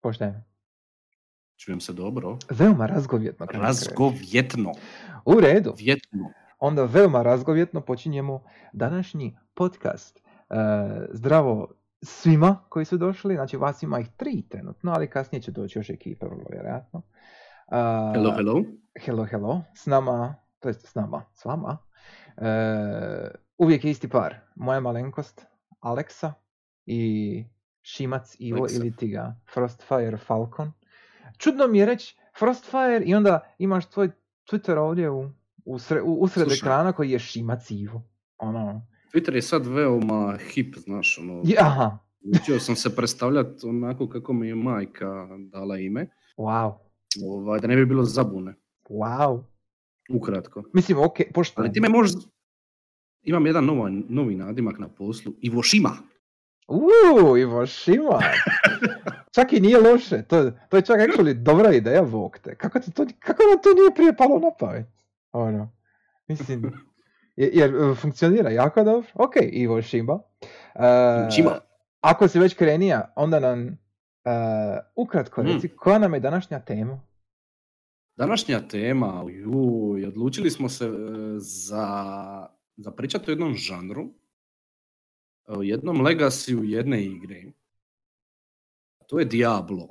Pošteno. Čujem se dobro. Veoma razgovjetno. Razgovjetno. U redu. Vjetno. Onda veoma razgovjetno počinjemo današnji podcast. E, zdravo svima koji su došli, znači vas ima ih tri trenutno, ali kasnije će doći još ekipa, vrlo vjerojatno. A, Hello, hello. hello, hello, s nama, to jest s nama, s vama. E, uvijek je isti par, moja malenkost, Aleksa i Šimac Ivo Aleksa. ili ti ga Frostfire Falcon. Čudno mi je reći Frostfire i onda imaš tvoj Twitter ovdje u, u, sre- u- usred Slušaj. ekrana koji je Šimac Ivo. Ono, Twitter je sad veoma hip, znaš, ono, aha, učio sam se predstavljati onako kako mi je majka dala ime, wow, ovaj, da ne bi bilo zabune, wow. ukratko. Mislim, ok, pošto... Ali ti me možeš, imam jedan novi, novi nadimak na poslu, Ivo Šima. Uuu, Ivo Šima. Čak i nije loše. To, to je čak actually dobra ideja, Bog te. Kako, ti to, kako nam to nije prije palo na pamet? Ono, mislim, je- jer e, funkcionira jako dobro. Ok, Ivo Šima. E, Šima. Ako si već krenija, onda nam e, ukratko Mm. reci, koja nam je današnja tema? Današnja tema, juj, odlučili smo se e, za, za pričati o jednom žanru, o jednom legacy jedne igre. To je Diablo.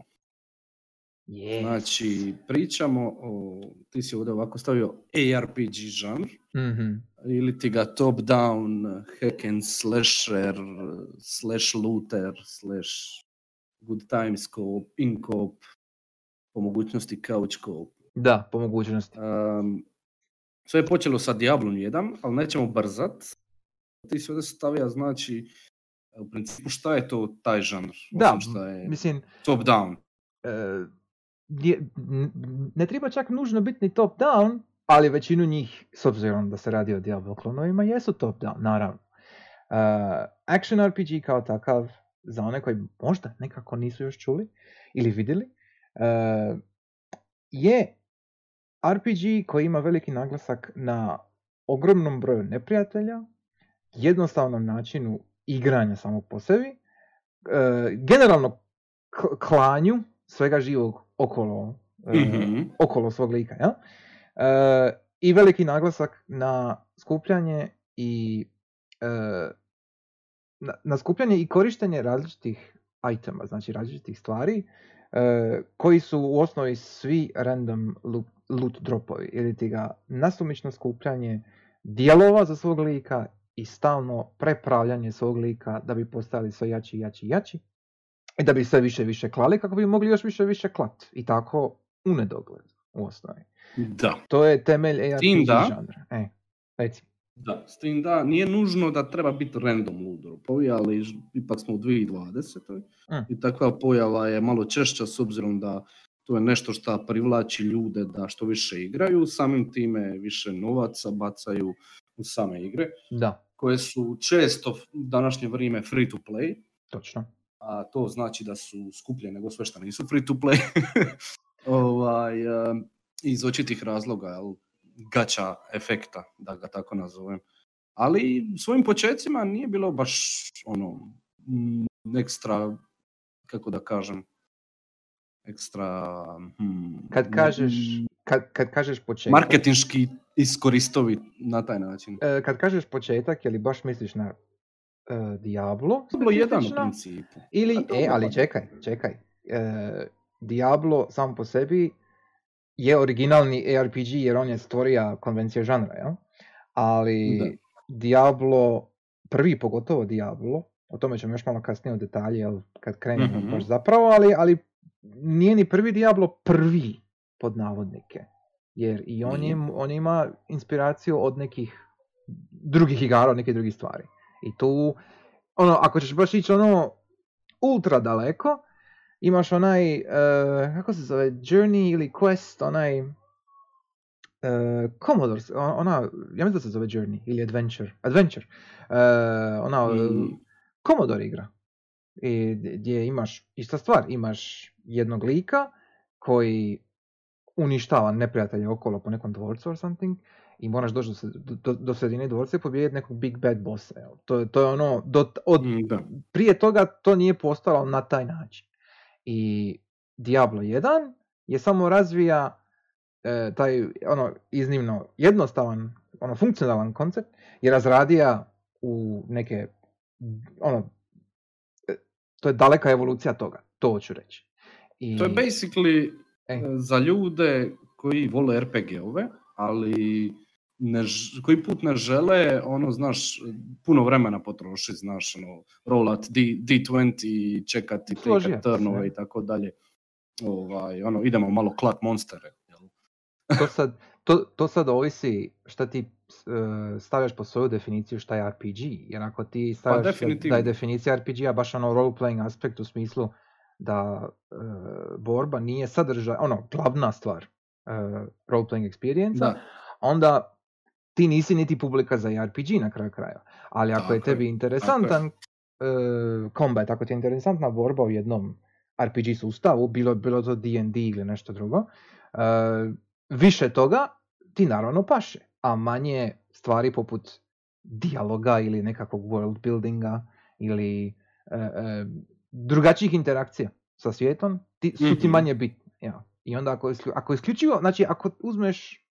Je. Znači, pričamo o, ti si ovdje ovako stavio ARPG žanr, Mhm. ili ti ga top-down, hack and slasher, slash looter, slash good times coop, in coop, po mogućnosti couch coop. Da, po mogućnosti. Um, sve je počelo sa Diablom 1, ali nećemo brzat. Ti si ovdje stavio, znači, u principu šta je to taj žanr? Da, šta je Mislim, top-down. e, je- n- n- ne treba čak nužno biti ni top down, ali većinu njih, s obzirom da se radi o Diablo klonovima, jesu top down, naravno. E, action RPG kao takav, za one koji možda nekako nisu još čuli ili vidjeli, e, je RPG koji ima veliki naglasak na ogromnom broju neprijatelja, jednostavnom načinu igranja samog po sebi, e, generalno k- klanju svega živog okolo, e, Mhm. okolo svog lika. jel? E, I veliki naglasak na skupljanje i e, na, na skupljanje i korištenje različitih itema, znači različitih stvari, e, koji su u osnovi svi random loot, loot dropovi, ili ti ga nasumično skupljanje dijelova za svog lika i stalno prepravljanje svog lika da bi postali sve jači, jači, jači i da bi sve više i više klali kako bi mogli još više i više klat i tako u nedogled u osnovi. Da. To je temelj ARPG da- žanra. E, reci. Da, s tim da nije nužno da treba biti random loot dropovi, ali ipak smo u 2020. Mm. I takva pojava je malo češća s obzirom da to je nešto što privlači ljude da što više igraju, samim time više novaca bacaju u same igre, Da, koje su često u današnje vrijeme free to play, točno. a to znači da su skuplje nego sve što nisu free to play. ovaj, iz očitih razloga, jel, gača efekta, da ga tako nazovem. Ali svojim počecima nije bilo baš ono ekstra, kako da kažem, ekstra hmm, Kad kažeš, kad, kad kažeš početak, marketinški iskoristovi na taj način. e, kad kažeš početak, je li baš misliš na e, Diablo? Bilo jedan u principu. Ili, e, dobro, ali čekaj, čekaj. E, Diablo sam po sebi je originalni ARPG jer on je stvorio konvencije žanra, jel? Ali Da. Diablo, prvi pogotovo Diablo, o tome ćemo još malo kasnije u detalje, jel, kad krenemo Mhm. baš zapravo, ali, ali nije ni prvi Diablo prvi pod navodnike. Jer i on, je, on ima inspiraciju od nekih drugih igara, od nekih drugih stvari. I tu, ono, ako ćeš baš ići ono ultra daleko, imaš onaj, e, kako se zove, Journey ili Quest, onaj, e, Commodore, ona, ja mislim da se zove Journey ili Adventure, Adventure, e, ona, Mm. Commodore igra. I gdje imaš, ista stvar, imaš jednog lika koji uništava neprijatelje okolo po nekom dvorcu or something i moraš doći do, do, do sredine dvorca i pobijediti nekog big bad bossa. jel? To, je- to je ono, do, od, Mm, Da. prije toga to nije postalo na taj način. I Diablo 1 je samo razvija e, taj ono iznimno jednostavan, ono funkcionalan koncept je razradija u neke ono e, to je daleka evolucija toga, to hoću reći. I... To je basically e. za ljude koji vole RPG-ove, ali ne, koji put ne žele, ono, znaš, puno vremena potrošiti, znaš, ono, rollat D, D20, čekati, klikat turnove i tako dalje. Ovaj, ono, idemo malo klat monstere. Jel? to, sad, to, to sad ovisi šta ti uh, stavljaš po svoju definiciju šta je RPG, jer ako ti pa stavljaš pa, da je definicija RPG-a baš ono role-playing aspekt u smislu da uh, borba nije sadržaj, ono, glavna stvar uh, role-playing experience onda ti nisi niti publika za RPG na kraju kraja. Ali ako je tebi interesantan uh, combat, ako ti je interesantna borba u jednom RPG sustavu, bilo, bilo to D&D ili nešto drugo, uh, više toga ti naravno paše, a manje stvari poput dijaloga ili nekakvog world buildinga ili uh, uh, drugačijih interakcija sa svijetom ti, su ti mhm. manje bitni. Ja. I onda ako, ako isključivo, znači ako uzmeš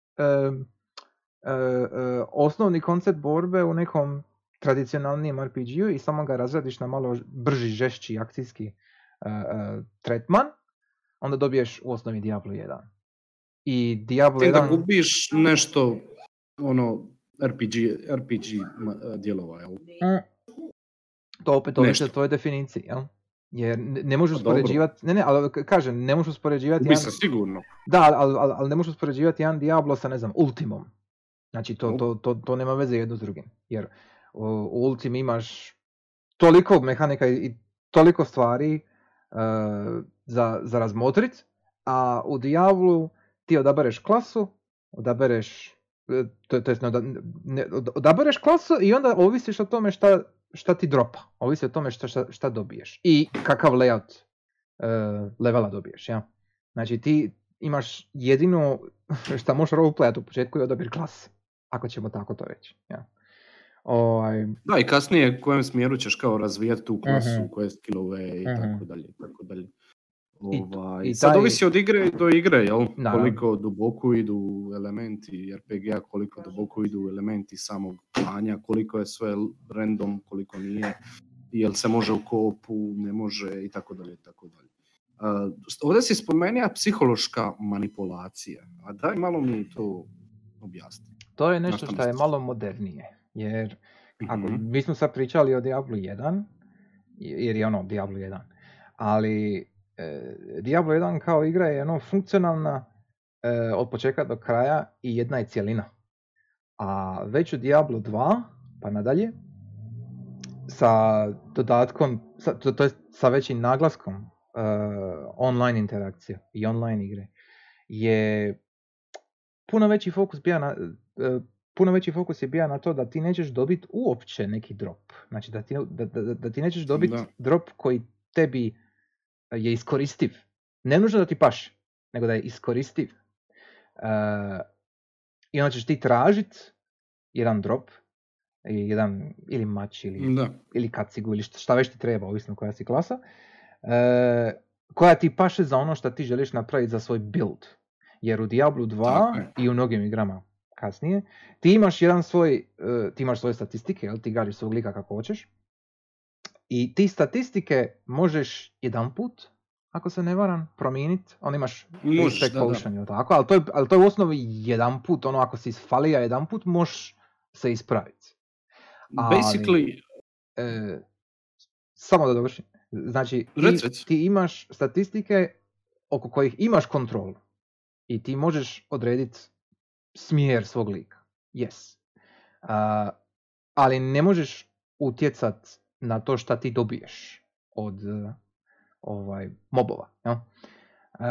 E, e, osnovni koncept borbe u nekom tradicionalnijem RPG-u i samo ga razradiš na malo brži, žešći akcijski e, tretman, onda dobiješ u osnovi Diablo 1. I Diablo Ti 1... da gubiš nešto ono RPG, RPG dijelova, jel? Mm. To opet ovisi tvoje definicije, jel? Jer ne možeš pa uspoređivati, ne ne, ali kažem, ne možeš uspoređivati... jedan... sigurno. Da, ali, ali, ali ne možeš uspoređivati jedan Diablo sa, ne znam, Ultimom. Znači to, to, to, to nema veze jedno s drugim. Jer u, u Ultim imaš toliko mehanika i toliko stvari uh, za, za razmotrit, a u Diablu ti odabereš klasu, odabereš e, to, to jest, ne, odabereš klasu i onda ovisiš o tome šta, šta ti dropa. Ovisi o tome šta, šta, šta dobiješ. I kakav layout uh, levela dobiješ. Ja? Znači ti imaš jedino šta možeš roleplayat u početku i odabir klase ako ćemo tako to reći. Ja. Ovaj... Da, i kasnije u kojem smjeru ćeš kao razvijati tu klasu, uh-huh. koje skillove i uh-huh. tako dalje. Tako dalje. Ovaj, I, i sad ovisi od igre do igre, jel? Da. Koliko duboko idu elementi RPG-a, koliko duboko idu elementi samog planja, koliko je sve random, koliko nije, jel se može u kopu, ne može i tako dalje, tako dalje. Uh, ovdje si spomenuo psihološka manipulacija, a daj malo mi to objasni. To je nešto što je malo modernije, jer ako, mm-hmm. mi smo sad pričali o Diablo 1, jer je ono Diablo 1, ali Diablo 1 kao igra je ono funkcionalna e, od početka do kraja i jedna je cjelina. A već u Diablo 2 pa nadalje sa dodatkom, sa, to, to je sa većim naglaskom e, online interakcije i online igre je puno veći fokus bija na, e, puno veći fokus je bio na to da ti nećeš dobiti uopće neki drop. Znači da ti, da, da, da ti nećeš dobiti drop koji tebi je iskoristiv. Ne nužno da ti paš, nego da je iskoristiv. Uh, I onda ćeš ti tražit jedan drop, jedan ili mač ili, da. ili kacigu ili šta već ti treba, ovisno koja si klasa, uh, koja ti paše za ono što ti želiš napraviti za svoj build. Jer u Diablo 2 i u mnogim igrama kasnije, ti imaš jedan svoj, uh, ti imaš svoje statistike, jel? ti gariš svog lika kako hoćeš. I ti statistike možeš jedan put, ako se ne varam, promijeniti. On imaš potion, da. tako? Ali to, je, ali to je u osnovi jedan put, ono ako si isfalija jedan put, možeš se ispraviti. Basically... E, samo da dovršim. Znači, ti, ti imaš statistike oko kojih imaš kontrolu i ti možeš odrediti smjer svog lika. Yes. Uh, ali ne možeš utjecat na to šta ti dobiješ od uh, ovaj, mobova. Ja? Uh,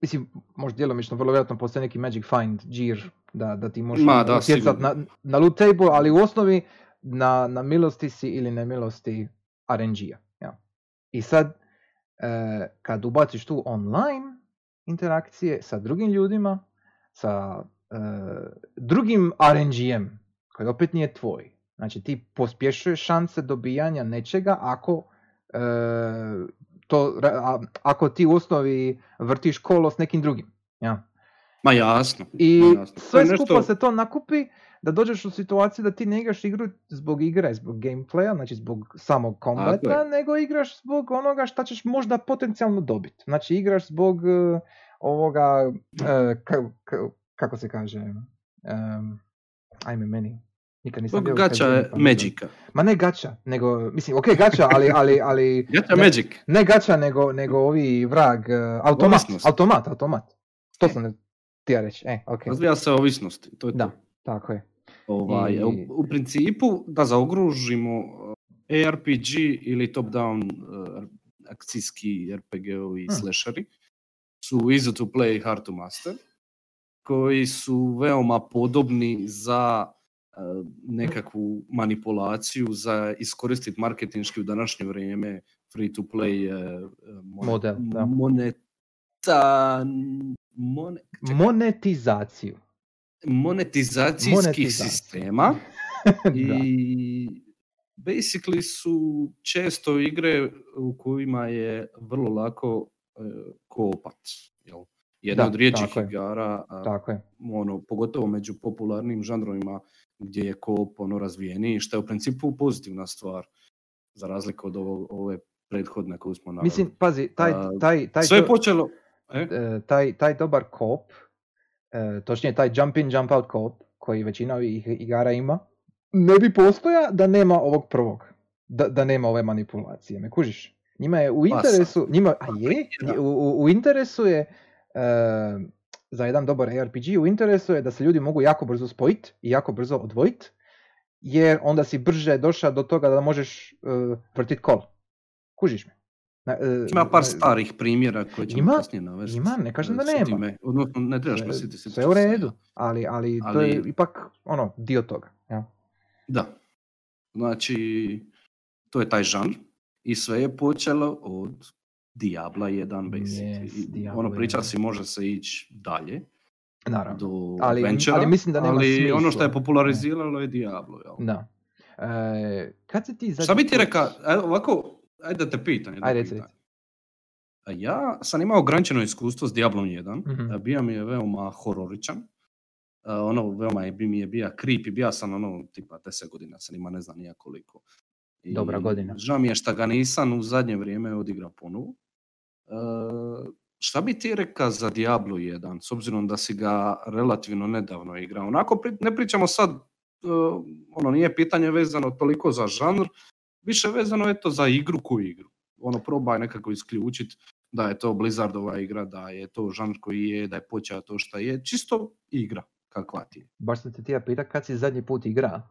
mislim, možda djelomično, vrlo vjerojatno postoji neki Magic Find gear da, da ti možeš utjecat na, na loot table, ali u osnovi na, na milosti si ili nemilosti RNG-a. Ja? I sad, uh, kad ubaciš tu online, interakcije sa drugim ljudima, sa uh, drugim RNG-em, koji opet nije tvoj. Znači ti pospješuješ šanse dobijanja nečega ako uh, to, a- ako ti u osnovi vrtiš kolo s nekim drugim. Ja. Ma jasno. I ma jasno. Sve nešto- skupa se to nakupi da dođeš u situaciju da ti ne igraš igru zbog igre, zbog gameplaya, znači zbog samog kombata, nego igraš zbog onoga šta ćeš možda potencijalno dobiti. Znači igraš zbog eh, ovoga, ka- kako se kaže, em, ajme meni, nikad nisam bio gača je pa. Magica. Ma ne gača, nego, mislim, ok gača, ali, ali, ali Gača Ne. Magic. ne gača, nego, nego ovi vrag, eh, automat, Ovisnost. automat, automat. To E. sam ti reći, e, ok, Razvija se ovisnosti. To je Da. to. tako je. Ovaj, I- u, u principu da zaokružimo eh, ARPG ili top-down eh, akcijski RPG-ovi Hmm. slasheri su easy to play, hard to master, koji su veoma podobni za nekakvu manipulaciju, za iskoristiti marketinški u današnje vrijeme free to play mon- Model, da. moneta, mone- čekaj, Monetizaciju. monetizacijskih Monetizaciju. sistema i basically su često igre u kojima je vrlo lako e, koopat. Jel? Jedna Da, od rijeđih je. igara, a, Tako je. ono, pogotovo među popularnim žanrovima gdje je koop ono razvijeniji, što je u principu pozitivna stvar, za razliku od ovo, ove prethodne koju smo naveli. Mislim, pazi, taj, taj, taj, Sve je počelo... E? e, taj, taj dobar kop, e, točnije taj jump in, jump out kop, koji većina ovih igara ima, ne bi postoja da nema ovog prvog. Da, da nema ove manipulacije, me kužiš? Njima je u Pa interesu, njima, a je, da. u, u- interesu je, e, za jedan dobar ARPG, u interesu je da se ljudi mogu jako brzo spojiti i jako brzo odvojiti, jer onda si brže došao do toga da možeš uh, vrtit kol. Kužiš me? Na- e, Ima par na- starih primjera koje ćemo Ima- kasnije navesti. ima, ne kažem da E, nema. Odnosno, ne trebaš sjetiti, sjetit sve u se, redu, ja. ali, ali, to je Ali- ipak ono, dio toga. Ja. Da. Znači, to je taj žanr i sve je počelo od Diabla 1 basically. Yes, Diablo ono priča 1. si može se ići dalje Naravno. do Ali- Adventura, ali mislim da nema ali ono što smisla. je populariziralo je Diablo. Jel? Da. E, kad se ti Šta bi ti rekao, evo ovako, ajde da te pitam. Ajde, reci. A Ja sam imao ograničeno iskustvo s Diablom 1, Mhm. a bio mi je veoma hororičan. A, ono, veoma je, bi mi je bija creepy, bija sam ono, tipa 10 godina, sam ima ne znam nija koliko. I Dobra godina. Žao mi je šta ga nisam u zadnje vrijeme odigrao ponovo. E, šta bi ti rekao za Diablo 1, s obzirom da si ga relativno nedavno igrao? Onako, ne pričamo sad, e, ono, nije pitanje vezano toliko za žanr, više vezano eto za igru koju igru. Ono, probaj nekako isključiti da je to Blizzardova igra, da je to žanr koji je, da je počeo to što je, čisto igra kakva ti je. Baš sam te ti ja pita kad si zadnji put igra,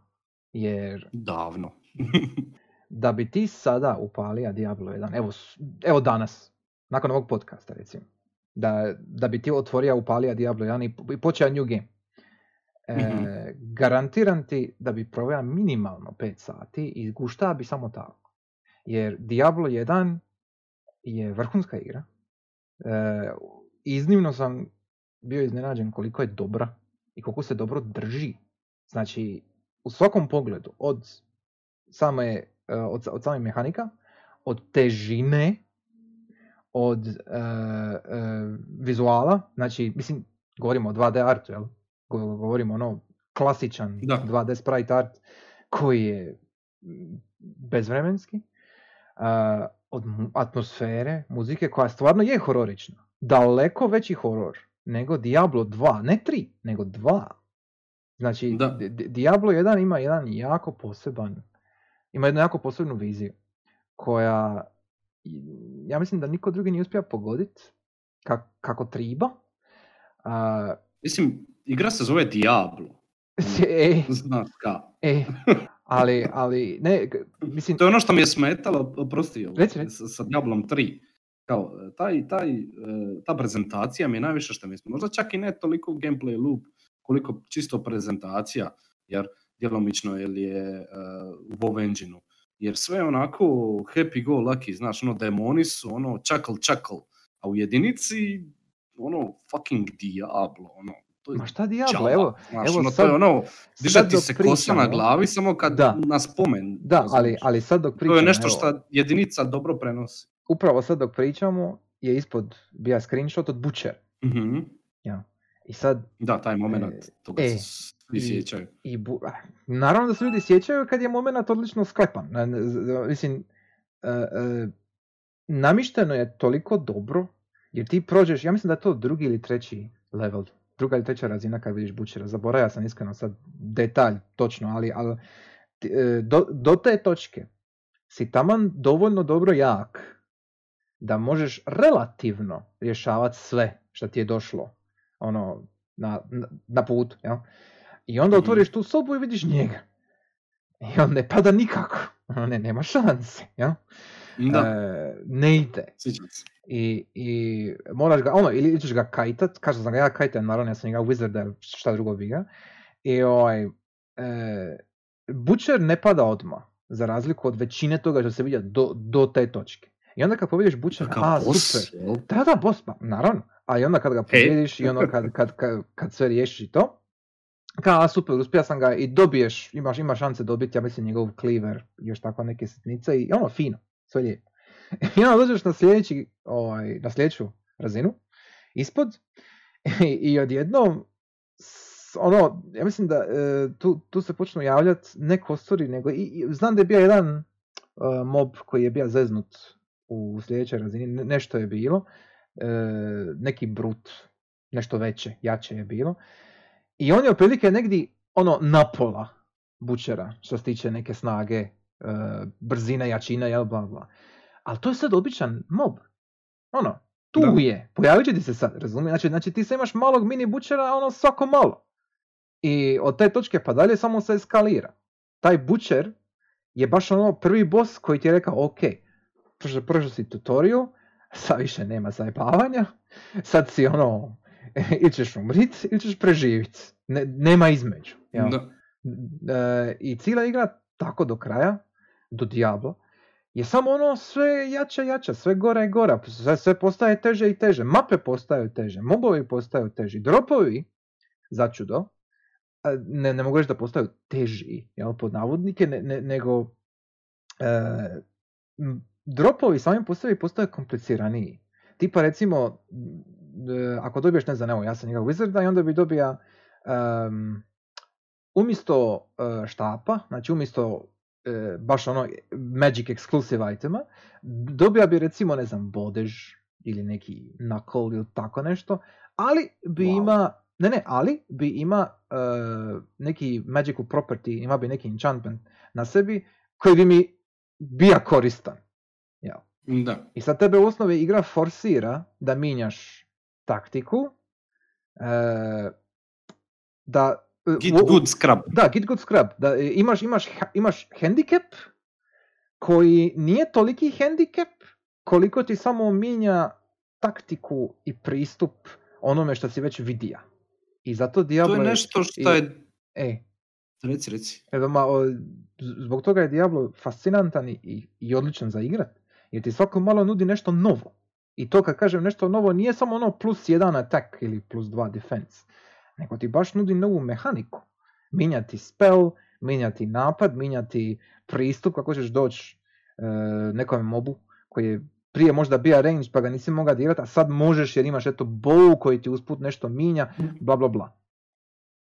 jer Davno. da bi ti sada upalio Diablo 1, evo, evo danas, nakon ovog podcasta recimo, da, da bi ti otvorio upalio Diablo 1 i, po- i počeo new game, e, Mhm. garantiram ti da bi proveo minimalno 5 sati i gušta bi samo tako. Jer Diablo 1 je vrhunska igra. E, iznimno sam bio iznenađen koliko je dobra i koliko se dobro drži. Znači, u svakom pogledu, od same, e, od, od samih mehanika, od težine, od e, e, vizuala, znači, mislim, govorimo o 2D artu, jel? Go- Govorimo ono klasičan Da. 2D sprite art koji je bezvremenski, a, od atmosfere, muzike koja stvarno je hororična. Daleko veći horor nego Diablo 2, ne 3, nego 2. Znači, Da. Di- Di- Diablo 1 ima jedan jako poseban, ima jednu jako posebnu viziju koja, ja mislim da niko drugi nije uspio pogoditi kako triba. A, Mislim, igra se zove Diablo. e, Znaš ka. e, ali, ali, ne, mislim, To je ono što mi je smetalo, oprosti, sa, sa Diablom 3. Kao, taj, taj, e, ta prezentacija mi je najviše što mi je Možda čak i ne toliko gameplay loop, koliko čisto prezentacija, jer djelomično jer je e, u WoW engine Jer sve je onako happy go lucky, znaš, ono demoni su ono čakal čakal, a u jedinici ono fucking Diablo, ono. To je ma šta Diablo, evo, znaš, evo ono, sad- to je ono, diže ti se kosa na glavi samo kad Da. na spomen. Da, ali, ali sad dok To pričamo, je nešto što jedinica dobro prenosi. upravo sad dok pričamo je ispod bija screenshot od Butcher. Mhm. I sad, Da, taj moment, E, toga e, se svi i- sjećaju. i bu- ah, naravno da se ljudi sjećaju kad je moment odlično sklepan. Mislim, e, e, namišteno je toliko dobro, jer ti prođeš, ja mislim da je to drugi ili treći level, druga ili treća razina kad vidiš bučera. Zaboravio sam iskreno sad detalj točno, ali, ali e, do, do te točke si taman dovoljno dobro jak da možeš relativno rješavati sve što ti je došlo ono, na, na, na putu. Jel? I onda Mhm. otvoriš tu sobu i vidiš njega. I on ne pada nikako. Ono, ne, nema šanse. Jel? Da, E, ne ide. I, i moraš ga, ono, ili ćeš ga kajtat, kažem sam ga ja kajtam, naravno ja sam njega Wizarda, šta drugo bi ga. I ovaj, e, Butcher ne pada odmah, za razliku od većine toga što se vidja do, do te točke. I onda kad pobjediš Butchera, Kakav a super, da, da, boss, pa, naravno. A i onda kad ga pobjediš i ono kad, kad, kad, kad sve riješiš i to, kao, super, uspio sam ga i dobiješ, imaš, imaš šanse dobiti, ja mislim, njegov cleaver, još tako neke sitnice i ono, fino, sve lijepo. I onda dođeš na sljedeći, ovaj, na sljedeću razinu, ispod, i, i odjednom, ono, ja mislim da e, tu, tu se počnu javljati ne kostori, nego i, i znam da je bio jedan e, mob koji je bio zeznut u sljedećoj razini, ne- nešto je bilo, e, neki brut, nešto veće, jače je bilo. I on je otprilike negdje ono napola bučera što se tiče neke snage, e, brzine, jačine, jel, bla, bla. Ali to je sad običan mob. Ono, tu Da. je, pojavit će ti se sad, razumiješ? Znači, znači ti sad imaš malog mini bučera, ono svako malo. I od te točke pa dalje samo se eskalira. Taj bučer je baš ono prvi boss koji ti je rekao, ok, prošao, prošao si tutorial, sad više nema zajebavanja, sad si ono, ili ćeš umrit, ili ćeš preživit. Ne, nema između. jel? Da. E, I cijela igra tako do kraja, do Diablo, je samo ono sve jače i jače, sve gora i gora, sve, sve postaje teže i teže, mape postaju teže, mobovi postaju teži, dropovi, začudo, ne, ne mogu reći da postaju teži, jel, pod navodnike, ne, ne- nego e, dropovi sami po sebi postaju kompliciraniji. Tipa recimo, e, ako dobiješ, ne znam, evo, ja sam igrao Wizarda i onda bi dobija em, umjesto e, štapa, znači umjesto e, baš ono magic exclusive itema, dobija bi recimo, ne znam, bodež ili neki knuckle ili tako nešto, ali bi Wow. ima, ne ne, ali bi ima e, neki magical property, ima bi neki enchantment na sebi koji bi mi bija koristan. Da. I sad tebe u osnovi igra forsira da minjaš taktiku, e, da... e, Git u- good scrub. Da, git good scrub. Da, e, imaš, imaš, imaš handicap koji nije toliki handicap koliko ti samo minja taktiku i pristup onome što si već vidija. I zato Diablo To je nešto što je... E, Reci, reci. Evo, ma, o, z- zbog toga je Diablo fascinantan i, i odličan za igrat. Jer ti svako malo nudi nešto novo. I to kad kažem nešto novo nije samo ono plus jedan attack ili plus dva defense. Nego ti baš nudi novu mehaniku. Minjati spell, minjati napad, minjati pristup kako ćeš doći e, nekome mobu koji je prije možda bio range pa ga nisi mogao dirati, a sad možeš jer imaš eto bow koji ti usput nešto minja, bla bla bla.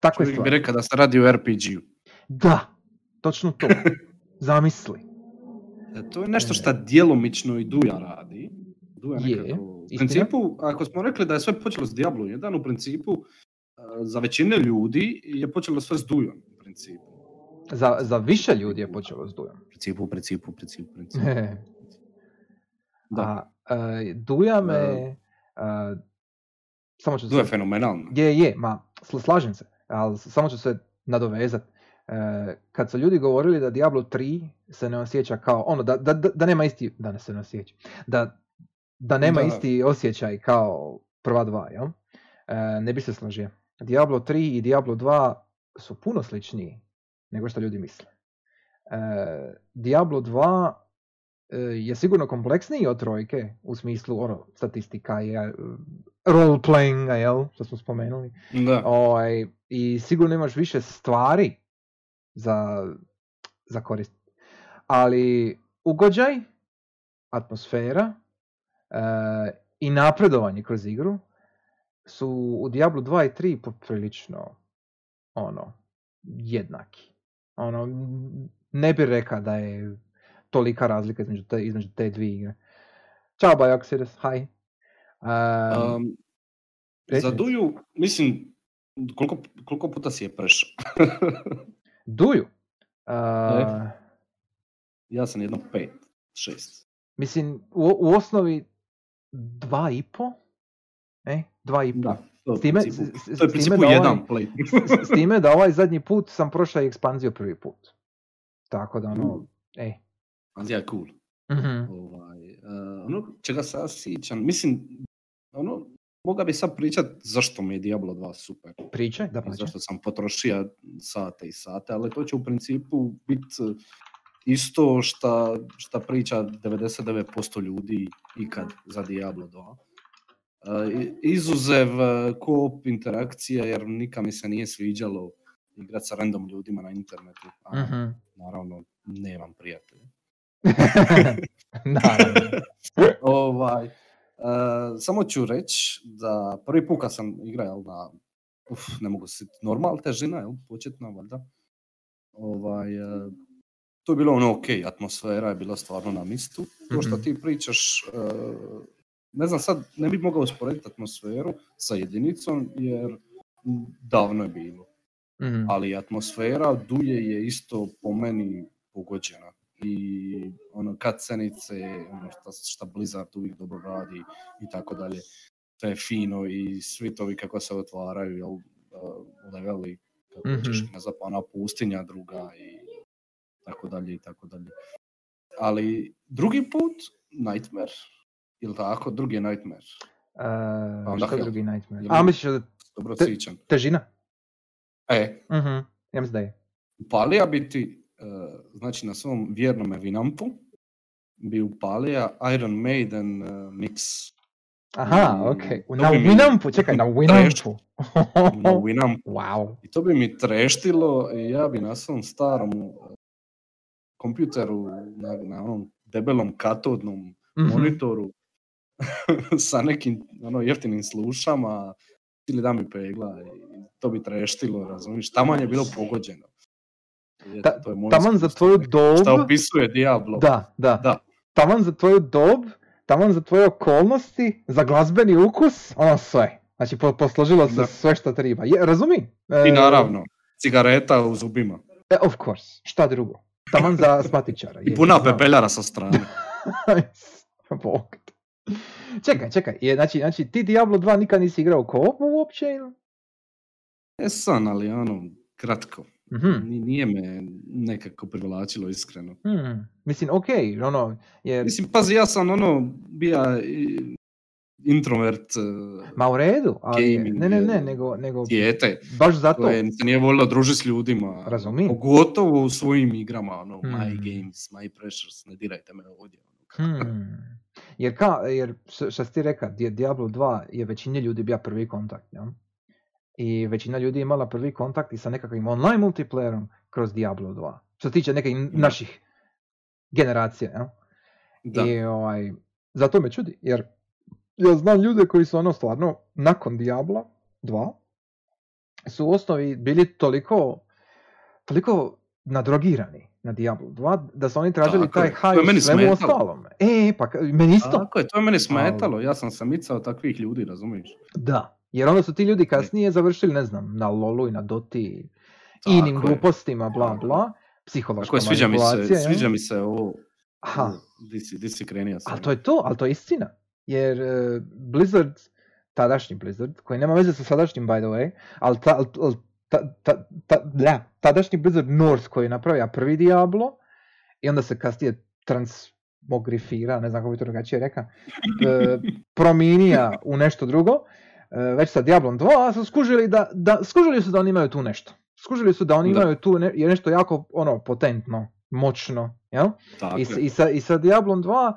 Takve Čovjek bi stvari. rekao da se radi o RPG-u. Da, točno to. Zamisli. E, To je nešto što djelomično i Duja radi. Duja Je, nekako... U principu, ako smo rekli da je sve počelo s Diablo 1, u principu e, za većine ljudi je počelo sve s Dujom. U principu. Za, za više ljudi je počelo s Dujom. U principu, u principu, u principu, u principu. Da, A e, Duja me... E. e, samo ću Duja je se... fenomenalno. Je, je, ma, sl- slažem se, ali samo ću se nadovezat. E, kad su ljudi govorili da Diablo 3 se ne osjeća kao, ono, da, da, da, nema isti, da ne se ne osjeća, da, da nema Da. isti osjećaj kao prva dva, jel? E, ne bi se složio. Diablo 3 i Diablo 2 su puno sličniji nego što ljudi misle. E, Diablo 2 e, je sigurno kompleksniji od trojke u smislu ono, statistika i e, role playinga, jel, što smo spomenuli. Da. Ovaj, I sigurno imaš više stvari za, za korist. Ali ugođaj, atmosfera i napredovanje kroz igru su u Diablo 2 i 3 poprilično ono, jednaki. Ono, ne bih rekao da je tolika razlika između te, između te dvije igre. Ćao Bioxidus, hi. Um, um, za Duju, mislim, koliko, koliko puta si je prešao? Duju? Uh, ja sam jedno pet, šest. Mislim, u, u osnovi dva i po? E, dva i po. Da, to, s time, s, s, to je principu ovaj, jedan play. s, time da ovaj zadnji put sam prošao i ekspanziju prvi put. Tako da ono, mm. ej. Ekspanzija je cool. Mm-hmm. Ovaj, uh, ono čega se ja sjećam, mislim, ono, moga bi sad pričat zašto mi je Diablo 2 super. Pričaj, da pričaj. Zašto sam potrošio sate i sate, ali to će u principu biti isto šta, šta priča 99% ljudi ikad za Diablo 2. Uh, izuzev koop interakcija jer nikad mi se nije sviđalo igrat sa random ljudima na internetu. A, mm-hmm. Naravno, nemam prijatelja. naravno. ovaj, uh, samo ću reći da prvi put kad sam igrao na, uf, ne mogu se, normal težina, jel, početna valjda. Ovaj, uh, to je bilo ono ok, atmosfera je bila stvarno na mistu. To što ti pričaš, uh, ne znam sad, ne bih mogao usporediti atmosferu sa jedinicom jer davno je bilo. mm Ali atmosfera Duje je isto po meni pogođena. I ono cutscenice, ono šta, šta Blizzard uvijek dobro radi i tako dalje. To je fino i svitovi kako se otvaraju, jel, uh, leveli, kako mm-hmm. ćeš ona pustinja druga i tako dalje i tako dalje. Ali drugi put, Nightmare, ili tako, drugi je Nightmare. Uh, onda što je drugi Nightmare? A, misliš da... Dobro te, Težina? E. Uh-huh. Ja mislim da je. Upalija bi ti, znači na svom vjernome Vinampu, bi upalija Iron Maiden uh, mix. Aha, ok. Na Winampu, čekaj, na Winampu. na Winampu. Wow. I to bi mi treštilo i ja bi na svom starom kompjuteru, na, na onom debelom katodnom mm-hmm. monitoru sa nekim ono, jeftinim slušama, ili da mi pegla i to bi treštilo, razumiješ, taman je bilo pogođeno. Ta, to je taman za tvoju dob... Šta opisuje Diablo. Da, da. da. Taman za tvoju dob, taman za tvoje okolnosti, za glazbeni ukus, ono sve. Znači, po, posložilo se da. sve što treba. Je, razumi? I e, naravno, cigareta u zubima. E, of course, šta drugo? Taman za smatičara. I puna pepeljara sa strane. Bog. Čekaj, čekaj, je, znači, znači ti Diablo 2 nikad nisi igrao ko uopće ili? Jesam, ali ono, kratko. Mm-hmm. Nije me nekako privlačilo iskreno. Mm. Mislim, ok, ono, jer... Mislim, pazi, ja sam ono, bija introvert. Ma u redu, ali gaming, ne, ne, ne, nego, nego dijete, baš zato. Koje se nije volilo družiti s ljudima. Razumijem. Pogotovo u svojim igrama, ono, hmm. my games, my pressures, ne dirajte me ovdje. Ono. Hmm. Jer, ka, jer što ti reka, Diablo 2 je većini ljudi bio prvi kontakt, ja? I većina ljudi je imala prvi kontakt i sa nekakvim online multiplayerom kroz Diablo 2. Što se tiče nekih naših generacija, ja? Da. I ovaj, zato me čudi, jer ja znam ljude koji su ono stvarno nakon Diabla 2 su u osnovi bili toliko toliko nadrogirani na Diablo 2 da su oni tražili Tako taj high svemu ostalom. E, pa meni isto. Tako je, to je meni smetalo. Ja sam sam micao takvih ljudi, razumiješ? Da, jer onda su ti ljudi kasnije završili, ne znam, na Lolu i na Doti i inim glupostima, bla bla, psihološka sviđa mi se, sviđa mi se ovo, Aha. Di si, di si krenio Ali to je to, ali to je istina. Jer uh, Blizzard, tadašnji Blizzard, koji nema veze sa sadašnjim by the way, ali ta, ta, ta, ta, ta, tadašnji Blizzard North koji je napravio prvi Diablo i onda se kasnije transmogrifira, ne znam kako bi to drugačije reka, uh, prominija u nešto drugo, već sa Diablom 2, su skužili da, da, skužili su da oni imaju tu nešto. Skužili su da oni imaju tu ne, je nešto jako ono potentno, moćno, jel? I, i, sa, I sa Diablom 2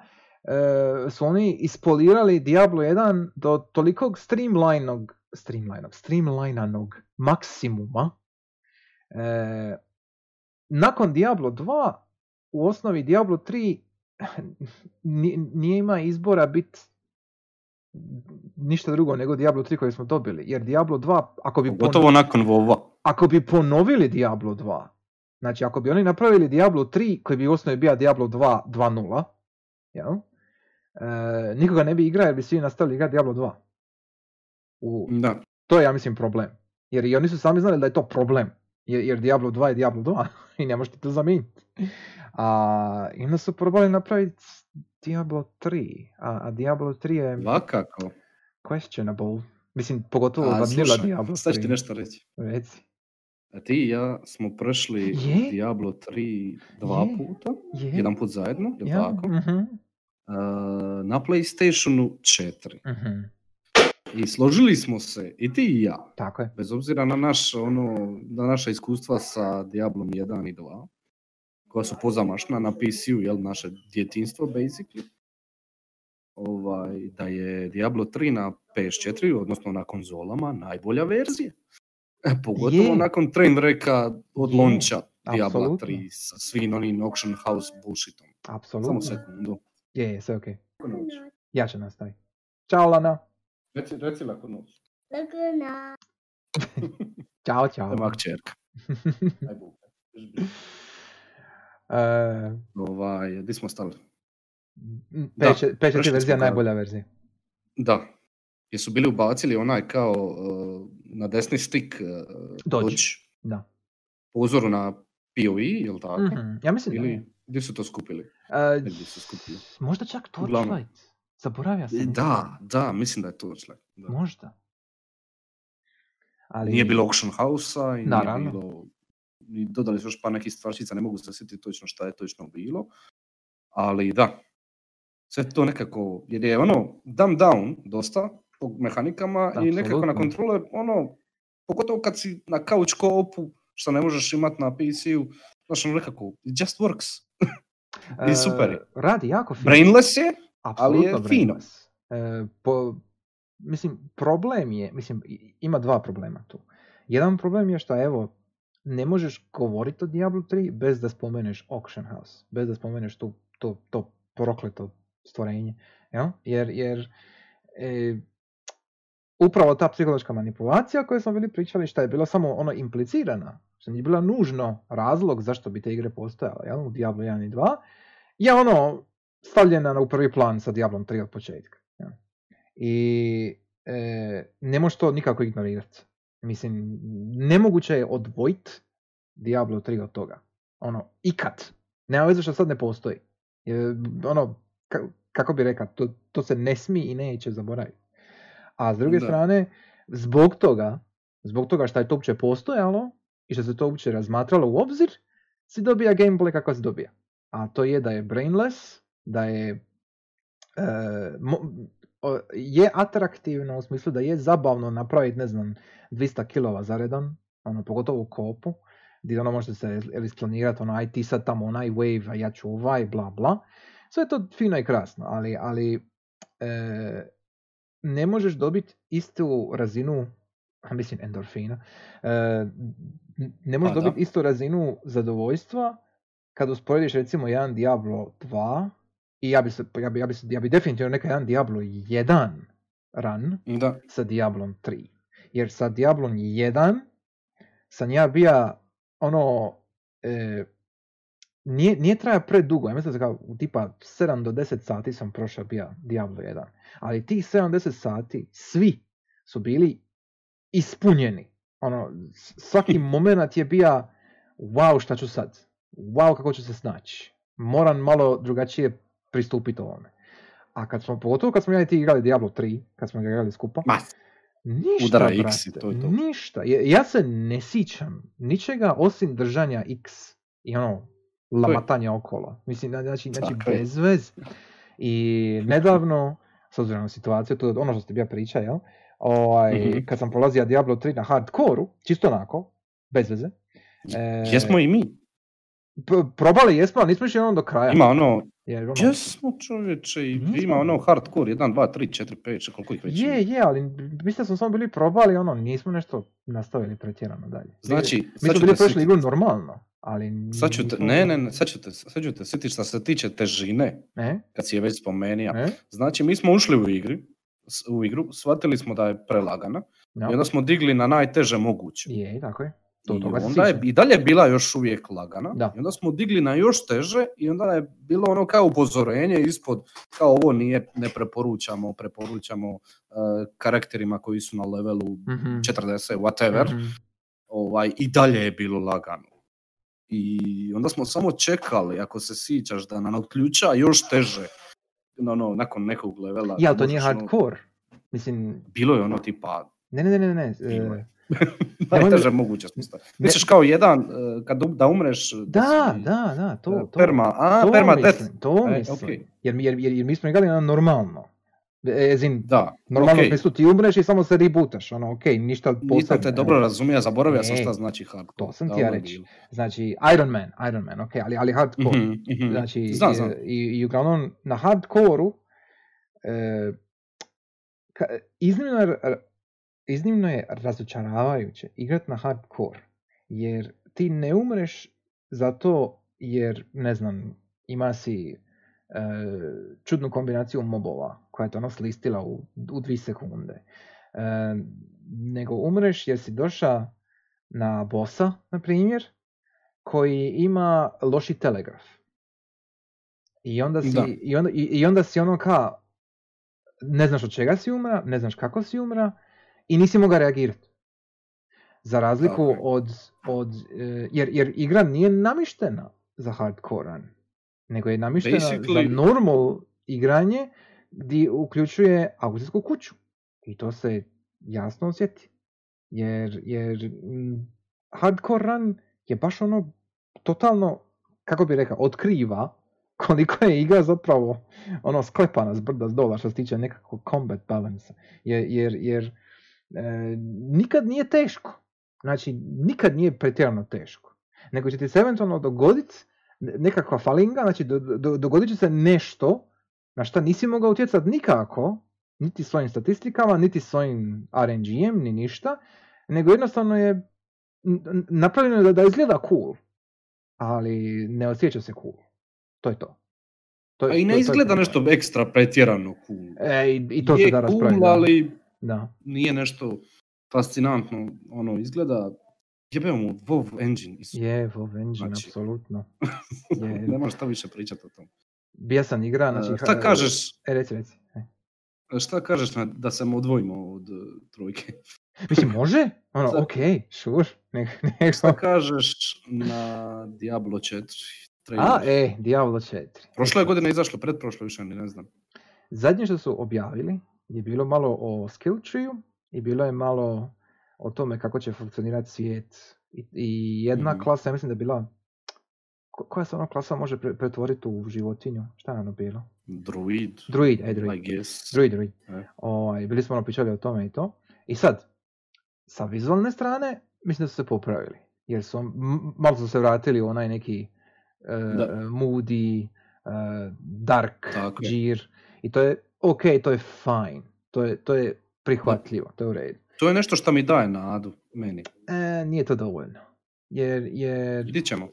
e, su oni ispolirali Diablo 1 do tolikog streamlinog, streamlinog, streamlinanog maksimuma. E, nakon Diablo 2 u osnovi Diablo 3 nije ima izbora biti ništa drugo nego Diablo 3 koje smo dobili. Jer Diablo 2, ako bi, pon- Gotovo nakon Vova. ako bi ponovili Diablo 2, znači ako bi oni napravili Diablo 3 koji bi u osnovi bio Diablo 2 2.0, jel? E, nikoga ne bi igrao jer bi svi nastavili igrati Diablo 2. U, Da. to je ja mislim problem. Jer i oni su sami znali da je to problem. Jer, jer Diablo 2 je Diablo 2 i ne možete to zamijeniti. A i onda su probali napraviti Diablo 3. A, a Diablo 3 je Svakako. questionable. Mislim, pogotovo A, slušaj, Diablo 3. sad ću ti nešto reći. Reci. A ti i ja smo prošli Je? Diablo 3 dva Je? puta. Je? Jedan put zajedno, jel ja? tako? mhm, Uh, na PlayStationu 4. mhm. I složili smo se, i ti i ja, Tako je. bez obzira na, naš, ono, na naša iskustva sa Diablom 1 i 2, koja su pozamašna na PC-u, jel, naše djetinstvo, basically, ovaj, da je Diablo 3 na PS4, odnosno na konzolama, najbolja verzija. E, Pogotovo Je. nakon Trainwrecka od lonča Diablo apsolutno. 3 sa svim onim auction house bullshitom. Samo Apsolutno. sekundu. Je, je, sve ok. Ja ću nastaviti. Ćao, Lana. Reci, reci lako noć. Laguna. Ćao, ćao. Evo čerka. Aj, E, Ovaj, di smo stali? m, Da, P4 P4 prošli verzija najbolja verzija. Da. Jesu bili ubacili onaj kao uh, na desni stik uh, Dodge. Dodge Da. po uzoru na PoE, jel tako? Mhm, Ja mislim da. Ili gdje su to skupili? E, Gdje su skupili? možda čak. Torchlight. Zaboravio sam. Da, da, mislim da je to čak. Da. Možda. Ali... Nije bilo auction house-a i Naravno. nije bilo... I dodali su još par nekih stvarčica, ne mogu se sjetiti točno šta je točno bilo. Ali da, sve to nekako, jer je ono dumb down dosta po mehanikama i nekako na Apsolutno. kontrole, ono, pogotovo kad si na couch co-opu, što ne možeš imat na PC-u, znaš ono nekako, it just works. I super je. E, radi jako fino. Brainless je, ali je fino. E, po, mislim, problem je, mislim, ima dva problema tu. Jedan problem je što, evo, ne možeš govoriti o Diablo 3 bez da spomeneš Auction House, bez da spomeneš tu, to, to prokleto stvorenje. Jel? Jer, jer e, upravo ta psihološka manipulacija koju smo bili pričali, šta je bila samo ono implicirana, što nije bila nužno razlog zašto bi te igre postojale, jel? u Diablo 1 i 2, je ono stavljena na- u prvi plan sa Diablom 3 od početka. jel? I e, ne možeš to nikako ignorirati. Mislim, nemoguće je odvojiti Diablo 3 od toga. Ono, ikad. Nema veze što sad ne postoji. Je, ono, ka- kako bi rekao, to, to se ne smije i neće zaboraviti. A s druge Da. strane, zbog toga, zbog toga što je to uopće postojalo i što se to uopće razmatralo u obzir, si dobija gameplay kako se dobija. A to je da je brainless, da je e, mo- je atraktivno u smislu da je zabavno napraviti, ne znam, 200 kilova za redan, ono, pogotovo u kopu, gdje ono možete se ili isplanirati, ono, aj ti sad tamo onaj wave, a ja ću ovaj, bla bla. Sve je to fino i krasno, ali, ali e, ne možeš dobiti istu razinu, mislim endorfina, e, ne možeš Pa dobiti istu razinu zadovoljstva kad usporediš recimo jedan Diablo 2 i ja bi, se, ja bi, ja bi, se- ja bi definitivno neka jedan Diablo 1 run da, sa Diablom 3. Jer sa Diablom 1 sam ja bija ono e, nije, nije traja predugo, ja mislim da kao u tipa 7 do 10 sati sam prošao bija Diablo 1. Ali tih 7 do 10 sati svi su bili ispunjeni. Ono, svaki moment je bija wow šta ću sad, wow kako ću se snaći. Moram malo drugačije pristupiti ovome. A kad smo, pogotovo kad smo ja i ti igrali Diablo 3, kad smo ga igrali skupa, ma, Ništa, Udara brate, X to je to. Ništa. Ja, se ne sjećam ničega osim držanja X i ono, lamatanja okolo. Mislim, na- znači, znači Tako bez veze. I nedavno, s obzirom na situaciju, to je ono što ste bija priča, jel? Ovaj, Mhm. Kad sam prolazio Diablo 3 na hardcore čisto onako, bez veze. E, jesmo i mi. p- probali jesmo, ali nismo išli ono do kraja. Ima ono, Jer, ono, jesmo čovječe, i Nismo. ima ono hardcore, 1, 2, 3, 4, 5, koliko ih već je, je, ali mislim da smo samo bili probali, ono, nismo nešto nastavili pretjerano dalje. Znači, Mi sad smo bili prošli igru normalno, ali... Sad ću te, ne, ne, ne, sad ću te, sad ću te sjetiti što se tiče težine, Ne? kad si je već spomenija. Ne? Znači, mi smo ušli u igri, u igru, shvatili smo da je prelagana Ja. i onda smo digli na najteže moguće. Je, tako je. To, I toga onda je i dalje bila još uvijek lagana. Da. I onda smo digli na još teže i onda je bilo ono kao upozorenje ispod, kao ovo nije, ne preporučamo, preporučamo uh, karakterima koji su na levelu Mhm. 40, whatever. Mhm. Ovaj, I dalje je bilo lagano. I onda smo samo čekali, ako se sjećaš, da nam otključa još teže. No, no, nakon nekog levela. Ja, to nije ono- hardcore. Mislim, Bilo je ono tipa ne, ne, ne, ne, ne. E, najteže moguće smo stavili. Misliš kao jedan, uh, kad um- da umreš... Da, si- da, da, to, e, to. Perma, a, to perma mislim, death. To E, mislim. okej. Jer, mi- jer, jer, jer mi smo igrali na normalno. E, as in, Da, normalno u smislu ti umreš i samo se rebootaš, ono, okej, ništa Nisam posebno. te evo. dobro razumio, zaboravio sam šta znači hardcore. to sam Da, ti ja je reći. Znači, Iron Man, Iron Man, okej, ali, ali hardcore. Mhm, mhm. Znači, Znam, znam. I, i uglavnom na hardcore e, iznimno, iznimno je razočaravajuće igrat na hardcore, jer ti ne umreš zato jer, ne znam, ima si e, čudnu kombinaciju mobova koja je to ono slistila u, u dvi sekunde. E, nego umreš jer si došao na bossa, na primjer, koji ima loši telegraf. I onda si, Da. i onda, i, i onda si ono ka, ne znaš od čega si umra, ne znaš kako si umra i nisi mogao reagirati. Za razliku je. od, od e, jer, jer igra nije namištena za hardcore nego je namištena za Basically- normal igranje gdje uključuje aukcijsku kuću. I to se jasno osjeti. Jer, jer hardcore run je baš ono totalno, kako bi rekao, otkriva koliko je igra zapravo ono sklepana s brda s dola što se tiče nekakvog combat balance. Jer, jer, jer nikad nije teško. Znači, nikad nije pretjerano teško. Nego će ti se eventualno dogoditi nekakva falinga, znači do, do- dogodit će se nešto na šta nisi mogao utjecati nikako, niti svojim statistikama, niti svojim RNG-em, ni ništa, nego jednostavno je napravljeno da, da izgleda cool, ali ne osjeća se cool. To je to. to A je- i to- ne to je izgleda problem. nešto ekstra pretjerano cool. E, i, i to je se da cool, ali Da. nije nešto fascinantno. Ono, izgleda... Jebeo mu WoW engine. Is... Je, WoW Engine, Znači- apsolutno. Je, Nemaš šta više pričati o tom. bijesan igra, znači... E, šta ha- kažeš, E, reci, reci. e. šta kažeš na, da se odvojimo od uh, trojke? Mislim, može? Ono, ok, sure. Nego, nego... Šta kažeš na Diablo 4 trailer? A, e, Diablo 4. Prošle je godine izašlo, pretprošle više ne znam. Zadnje što su objavili je bilo malo o skill tree i bilo je malo o tome kako će funkcionirati svijet. I, i jedna Mhm. klasa, ja mislim da je bila... ko- Koja se ona klasa može pre- pretvoriti u životinju? Šta je ono bilo? Druid, Druid, e, druid. I guess. Druid, druid. E. Ovaj, bili smo ono pričali o tome i to. I sad, sa vizualne strane, mislim da su se popravili. Jer su, m- malo su se vratili u onaj neki Da. moody, e, dark Tako džir. I to je ok, to je fine. To je, to je prihvatljivo, to je u redu. To je nešto što mi daje nadu, meni. E, nije to dovoljno. Jer, jer Vidit ćemo.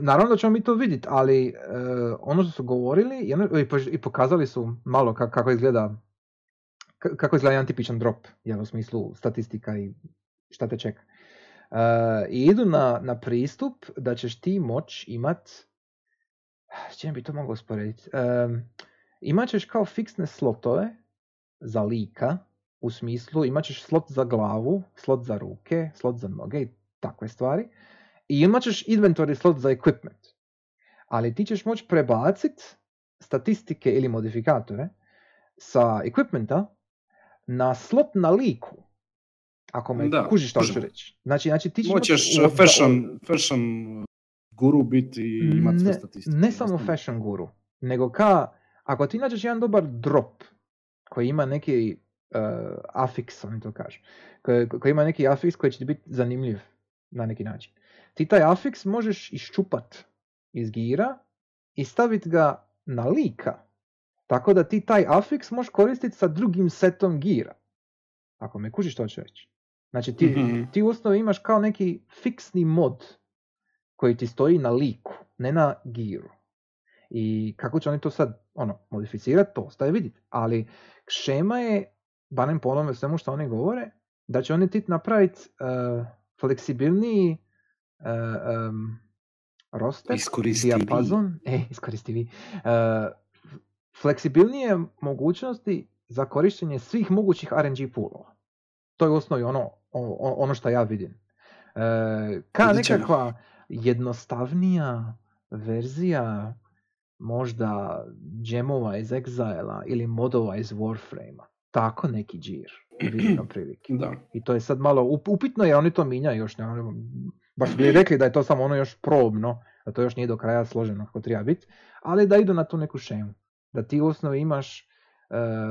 naravno da ćemo mi to vidjeti, ali e, ono što su govorili i, ono- i po- i pokazali su malo ka- kako izgleda k- kako izgleda jedan tipičan drop, jel, u smislu statistika i šta te čeka. E, I idu na, na pristup da ćeš ti moć imat, s čim bi to mogao usporediti, E, imat ćeš kao fiksne slotove za lika, u smislu imat ćeš slot za glavu, slot za ruke, slot za noge i takve stvari. I imat ćeš inventory slot za equipment. Ali ti ćeš moći prebacit statistike ili modifikatore sa equipmenta na slot na liku. Ako me Da, kužiš što ću reći. Znači, znači ti ćeš Moćeš moći uh, fashion, fashion guru biti i imat sve statistike. ne samo fashion guru, nego ka, ako ti nađeš jedan dobar drop koji ima neki uh, affix, oni to kažu, koji, koji ima neki affix koji će ti biti zanimljiv na neki način. Ti taj affix možeš iščupat iz gira i staviti ga na lika. Tako da ti taj affix možeš koristiti sa drugim setom gira. Ako me kužiš što ću reći. Znači ti, Mhm. ti u osnovi imaš kao neki fiksni mod koji ti stoji na liku, ne na giru. I kako će oni to sad ono, modificirati, to ostaje vidjeti. Ali šema je, barem po onome svemu što oni govore, da će oni tit napraviti uh, fleksibilniji uh, um, roster, Iskoristiviji. dijapazon, e, iskoristivi, uh, fleksibilnije mogućnosti za korištenje svih mogućih RNG poolova. To je u osnovi ono, ono što ja vidim. E, ka nekakva jednostavnija verzija možda džemova iz Exile ili modova iz Warframe-a. Tako neki džir vidim otprilike. Da. I to je sad malo up- upitno jer oni to minjaju još. Ne, baš bi rekli da je to samo ono još probno, da to još nije do kraja složeno kako treba biti, ali da idu na tu neku šemu. Da ti u osnovi imaš e,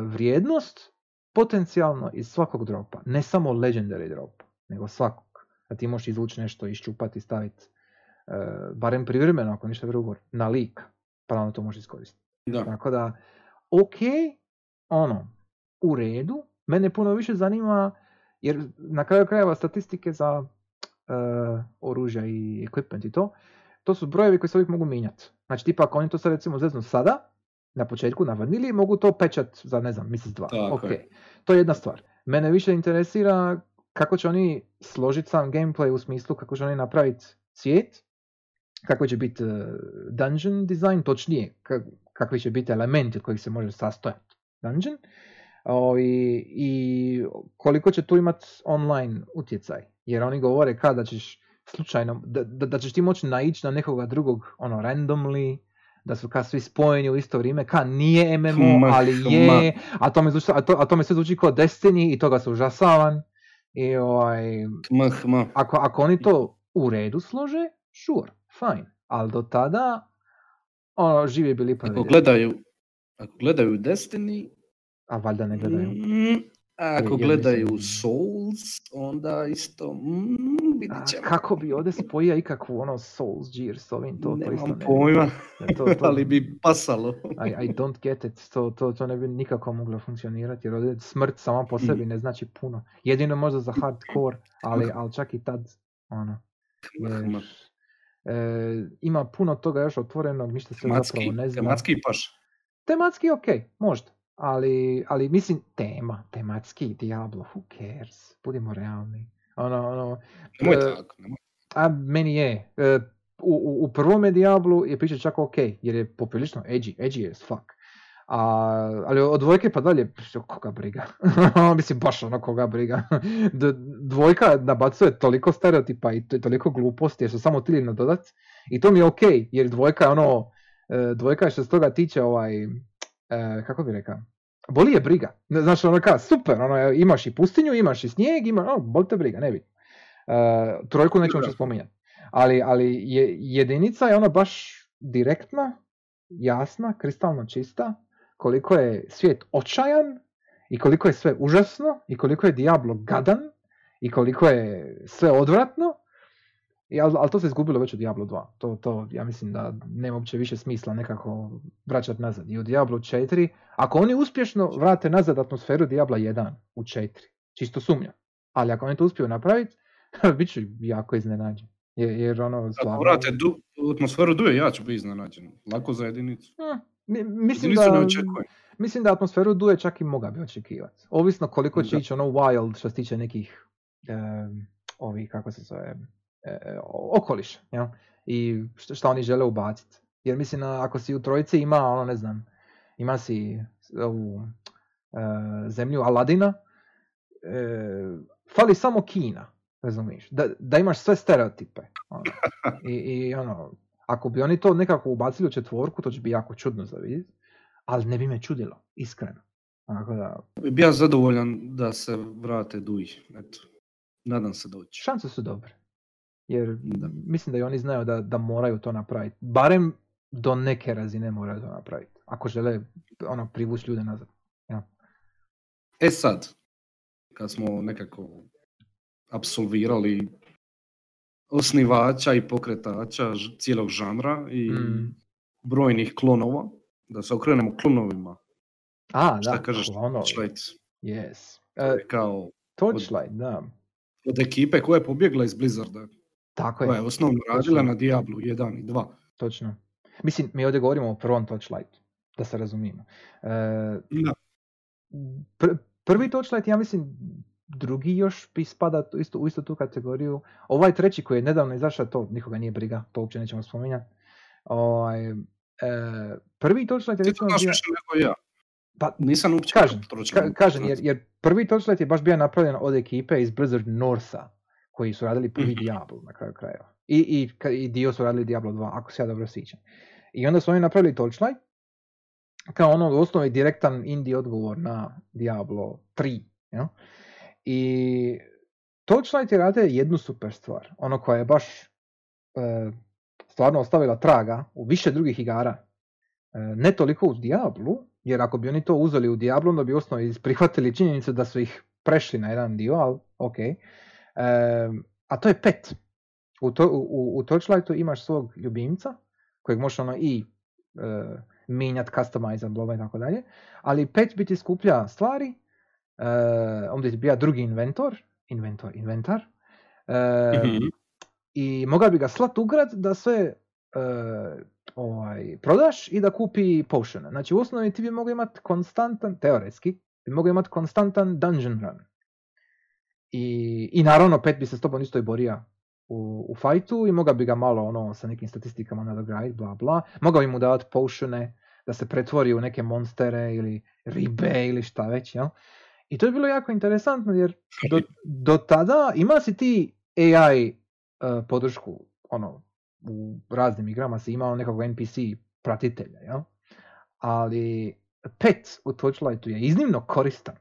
vrijednost potencijalno iz svakog dropa. Ne samo legendary drop, nego svakog. Da ti možeš izvući nešto, iščupati, staviti e, barem privremeno, ako ništa drugo, na lik, pa onda to možeš iskoristiti. Da. Tako da, ok, ono, u redu, mene puno više zanima, jer na kraju krajeva statistike za uh, oružja i equipment i to, to su brojevi koji se uvijek mogu mijenjati. Znači, tipa ako oni to sad recimo zeznu sada, na početku na vanili, mogu to pečat za, ne znam, mjesec dva. Tako ok, je. to je jedna stvar. Mene više interesira kako će oni složiti sam gameplay u smislu kako će oni napraviti svijet, kako će biti uh, dungeon design, točnije, ka- kakvi će biti elementi od kojih se može sastojati dungeon, o, i, i koliko će tu imati online utjecaj. Jer oni govore kada ćeš slučajno, da, da, da ćeš ti moći naići na nekoga drugog ono randomly, da su ka svi spojeni u isto vrijeme, ka nije MMO, Ma, ali ma. je, a to, me zvuči, a, to, a to me sve zvuči kao Destiny i toga se užasavan. I ovaj, ako, ako oni to u redu slože, sure, fine. Ali do tada, ono, živi bili pa Ako gledaju, ako gledaju Destiny, A valjda ne gledaju. mm, a ako Jer gledaju mislim- Souls, onda isto mm, A vidit ćemo. kako bi ovdje spojio ikakvu ono Souls Gear s ovim, to, to isto Nemam ne pojma, vidim. To, to, ali bi pasalo. I, I don't get it, to, to, to ne bi nikako moglo funkcionirati, jer ovdje smrt sama po Mm. sebi ne znači puno. Jedino možda za hardcore, ali, ali čak i tad, ono, jer, e, ima puno toga još otvorenog, ništa se Tematski, zapravo ne zna. tematski paš. Tematski ok, možda. Ali, ali mislim, tema, tematski, Diablo, who cares? Budimo realni. Ono, ono, Nemoj e, tako, nemoj. a meni je. E, u, u, u prvome Diablu je priča čak ok, jer je poprilično edgy, edgy as fuck. A, ali od dvojke pa dalje, koga briga. Mislim, baš ono koga briga. D- dvojka nabacuje toliko stereotipa i to- toliko gluposti jer su samo htjeli nadodat. I to mi je ok, jer dvojka je ono, e, dvojka je što se toga tiče ovaj, e, kako bi rekao, boli je briga. Znaš, ono kao, super, ono, imaš i pustinju, imaš i snijeg, ima, ono, boli te briga, ne bi. trojku nećemo što spominjati. Ali, ali je, jedinica je ono baš direktna, jasna, kristalno čista, koliko je svijet očajan i koliko je sve užasno i koliko je Diablo gadan i koliko je sve odvratno. I, ali, ali to se izgubilo već u Diablo 2. To, to ja mislim da nema uopće više smisla nekako vraćati nazad. I u Diablo 4, ako oni uspješno vrate nazad atmosferu Diabla 1 u 4, čisto sumnjam. Ali ako oni to uspiju napraviti, bit ću jako iznenađen. Jer, jer ono, Ako stvarno... vrate du, atmosferu duje, ja ću biti iznenađen. Lako za jedinicu. Hmm, mi- mislim da, mislim da atmosferu duje čak i moga bi očekivati. Ovisno koliko će ići ono wild što se tiče nekih em, ovih, kako se zove, e, o- okoliša, jel? I što, šta oni žele ubaciti. Jer mislim, ako si u trojici ima, ono ne znam, ima si ovu e, zemlju Aladina, e, fali samo Kina, razumiješ, da, da imaš sve stereotipe. Ono. I, I ono, ako bi oni to nekako ubacili u četvorku, to će biti jako čudno za vidjeti, ali ne bi me čudilo, iskreno. Onako da, Bi ja zadovoljan da se vrate duj. Eto. Nadam se doći. šanse su dobre. Jer Da. mislim da i oni znaju da, da moraju to napraviti. Barem do neke razine moraju to napraviti. Ako žele ono, privući ljude nazad. E sad, kad smo nekako apsolvirali osnivača i pokretača cijelog žanra i Mm. brojnih klonova, da se okrenemo klonovima. A, Šta da, kažeš? klonovi. Torchlight Yes. E, je kao Torchlight, da. od ekipe koja je pobjegla iz Blizzarda, Tako koja je je, osnovno radila Točno. na Diablu 1 i 2. točno. Mislim, mi ovdje govorimo o prvom Torchlightu, da se razumijemo. E, Da. pr- prvi Torchlight, ja mislim, drugi još bi spada tu- isto, u istu tu kategoriju. Ovaj treći koji je nedavno izašao, to nikoga nije briga, to uopće nećemo spominjati. Ovaj, e, prvi Torchlight je recimo bio... ja. Pa, Nisam uopće Kažem, Ka- kažem, jer, jer prvi Torchlight je baš bio napravljen od ekipe iz Blizzard Northa, koji su radili prvi Mhm. Diablo na kraju krajeva. I, i, i dio su radili Diablo 2, ako se ja dobro sjećam. I onda su oni napravili Torchlight, kao ono u osnovi direktan indie odgovor na Diablo 3. jel? I Torchlight je jednu super stvar, ono koja je baš e, stvarno ostavila traga u više drugih igara. E, ne toliko u Diablu, jer ako bi oni to uzeli u Diablu, onda bi u osnovi prihvatili činjenicu da su ih prešli na jedan dio, ali ok. E, a to je pet. U, to, u, u Torchlightu imaš svog ljubimca, kojeg možeš ono i e, mijenjat, customizat, i tako dalje, ali pet bi ti skuplja stvari, e, onda ti bija drugi inventor, inventor, inventar, Mhm. i mogao bi ga slat u grad da sve e, ovaj, prodaš i da kupi potione. Znači u osnovi ti bi mogao imati konstantan, teoretski, bi mogao imati konstantan dungeon run. I, i naravno pet bi se s tobom isto i borio u, u fajtu i mogao bi ga malo ono sa nekim statistikama nadograditi, bla bla. Mogao bi mu davati potione da se pretvori u neke monstere ili ribe ili šta već, jel? I to je bilo jako interesantno jer do, do tada ima si ti AI uh, podršku, ono, u raznim igrama si imao nekog NPC pratitelja, jel? Ali pet u Torchlightu je iznimno koristan.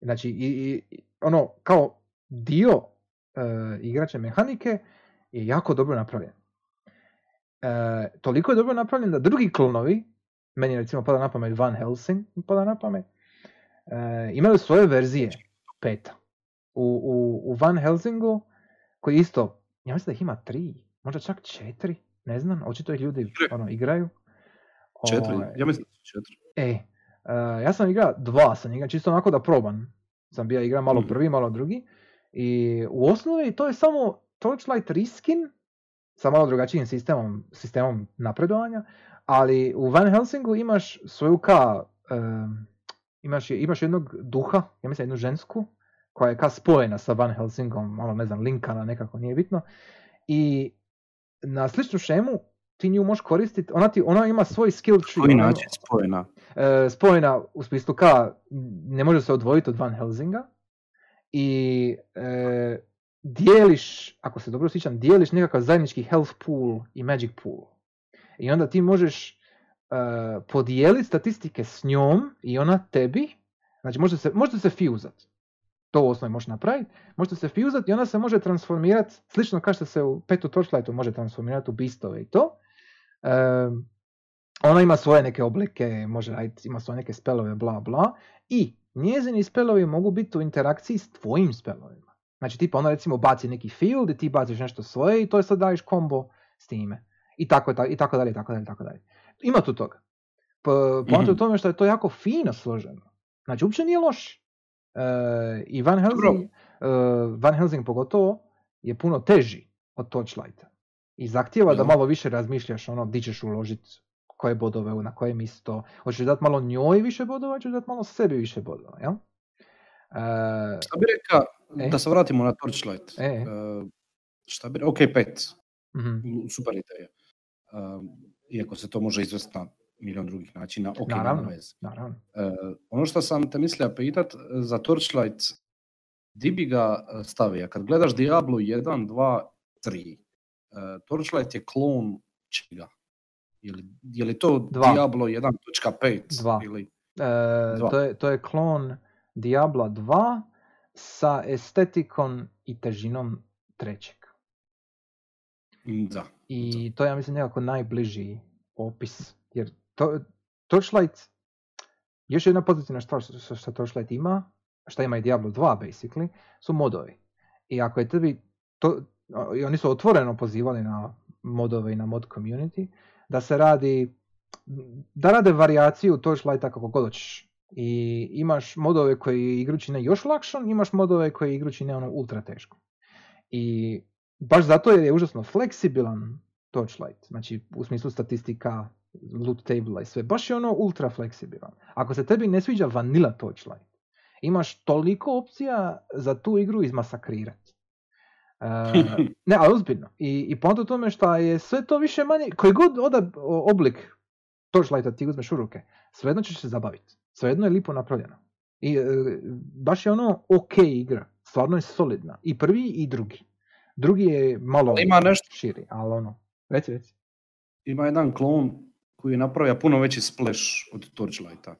Znači, i, i- ono, kao dio uh, igrače mehanike je jako dobro napravljen. E, toliko je dobro napravljen da drugi klonovi, meni recimo pada na pamet Van Helsing, pada na pamet, e, imaju svoje verzije peta. U, u, u Van Helsingu, koji isto, ja mislim da ih ima tri, možda čak četiri, ne znam, očito ih ljudi ono, igraju. Četiri, Ovaj, ja mislim da su četiri. E, e, ja sam igrao dva, sam igrao čisto onako da probam. Sam bio igra malo Mhm. prvi, malo drugi. I u osnovi to je samo Torchlight Reskin sa malo drugačijim sistemom, sistemom napredovanja, ali u Van Helsingu imaš svoju ka, em, imaš, imaš jednog duha, ja mislim jednu žensku, koja je ka spojena sa Van Helsingom, malo ne znam, linkana nekako, nije bitno. I na sličnu šemu ti nju možeš koristiti, ona, ti, ona ima svoj skill tree. Koji ima- način spojena? e, spojena u smislu ka ne može se odvojiti od Van Helsinga i e, dijeliš, ako se dobro sjećam, dijeliš nekakav zajednički health pool i magic pool. I onda ti možeš e, podijeliti statistike s njom i ona tebi, znači možete se, možete se fuzat. To u osnovi možeš napraviti. Možete se fuzat i ona se može transformirati, slično kao što se u petu Torchlightu može transformirati u beastove i to. Em, ona ima svoje neke oblike, može raditi, ima svoje neke spelove, bla bla. I njezini spelovi mogu biti u interakciji s tvojim spelovima. Znači tipa ona recimo baci neki field i ti baciš nešto svoje i to je sad daješ kombo s time. I tako, i ta- i tako dalje, i tako dalje, i tako dalje. Ima tu toga. Po- je u Mhm. tome što je to jako fino složeno. Znači uopće nije loš. E, I Van. Helsing, e, Van Helsing pogotovo je puno teži od Torchlighta. I zahtjeva da malo više razmišljaš ono di ćeš uložiti koje bodove, na koje mjesto. Hoćeš dati malo njoj više bodova, hoćeš dati malo sebi više bodova, jel? E, Šta bi rekao, E? da se vratimo na Torchlight. E. E, šta bi ok, pet, mhm, super ideja. Um, iako se to može izvesti na milion drugih načina, ok, Naravno. veze. naravno. E, ono što sam te mislio pitat, e, za Torchlight, di bi ga e, stavio? Kad gledaš Diablo 1, 2, 3, e, Torchlight je klon čega? Je li, je li to Dva. Diablo 1.5? Dva. Ili, E, to, je, to je klon Diabla 2 sa estetikom i težinom trećeg. Da. I to ja mislim, nekako najbliži opis. Jer to, Torchlight, još jedna pozitivna stvar što, što Torchlight ima, što ima i Diablo 2 basically, su modovi. I ako je tebi, to, i oni su otvoreno pozivali na modove i na mod community, da se radi, da rade varijaciju Torchlighta kako god hoćeš. I imaš modove koji igru čine još lakšom, imaš modove koji igru čine ono ultra teško. I baš zato jer je užasno fleksibilan, Torchlight. Znači, u smislu statistika, loot table i sve. Baš je ono ultra fleksibilan. Ako se tebi ne sviđa vanilla Torchlight, imaš toliko opcija za tu igru izmasakrirati. Uh, ne, ali ozbiljno. I, i u tome što je sve to više manje, koji god oda, oblik Torchlighta ti uzmeš u ruke, svejedno ćeš se zabaviti. Svejedno je lipo napravljeno. I e, baš je ono ok igra. Stvarno je solidna. I prvi i drugi. Drugi je malo ima nešto... širi, ali ono, reci, reci. Ima jedan klon koji je napravio puno veći splash od Torchlighta.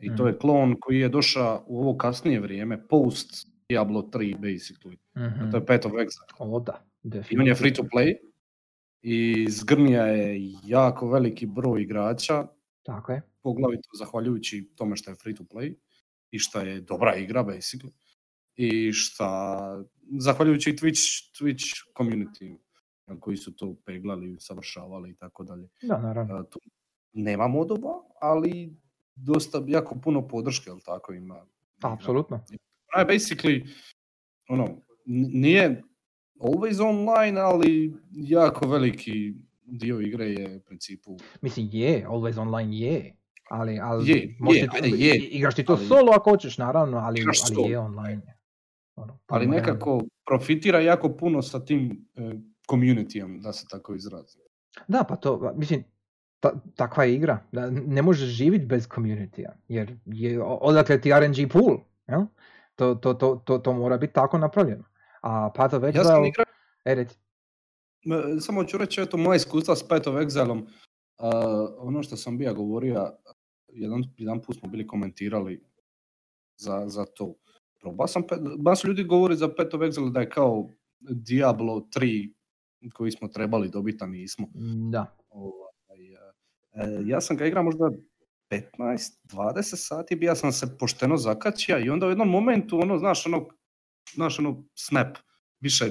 I to mhm. je klon koji je došao u ovo kasnije vrijeme, post Diablo 3 basically. mm To je Path of Exile. O da, I on je free to play. I zgrnija je jako veliki broj igrača. Tako je. Poglavito zahvaljujući tome što je free to play i što je dobra igra basically. I što zahvaljujući Twitch, Twitch community koji su to peglali, savršavali i tako dalje. Da, naravno. Tu nema modova, ali dosta, jako puno podrške, ali tako ima. Apsolutno. je basically, ono, nije always online, ali jako veliki dio igre je u principu... Mislim, je, always online je, ali, ali je, je, ajde, je. Igraš ti to ali, solo ako hoćeš, naravno, ali, ali je online. Ono, ali nekako profitira jako puno sa tim e, communityom, da se tako izrazi. Da, pa to, mislim, ta, takva je igra. Da, ne možeš živjeti bez community jer je, odakle ti RNG pool. Ja? To, to, to, to, to mora biti tako napravljeno. A Path of Exile... Ja sam igra... E, Samo ću reći, eto, moja iskustva s Path of Exile-om, uh, ono što sam bija govorio, jedan, jedan put smo bili komentirali za, za to. Probao sam, baš ljudi govori za Path of Exile da je kao Diablo 3 koji smo trebali dobiti, a nismo. Da. Ovaj, e, ja sam ga igrao možda 15-20 sati, bija sam se pošteno zakačio i onda u jednom momentu, ono, znaš, ono, znaš, ono, snap, više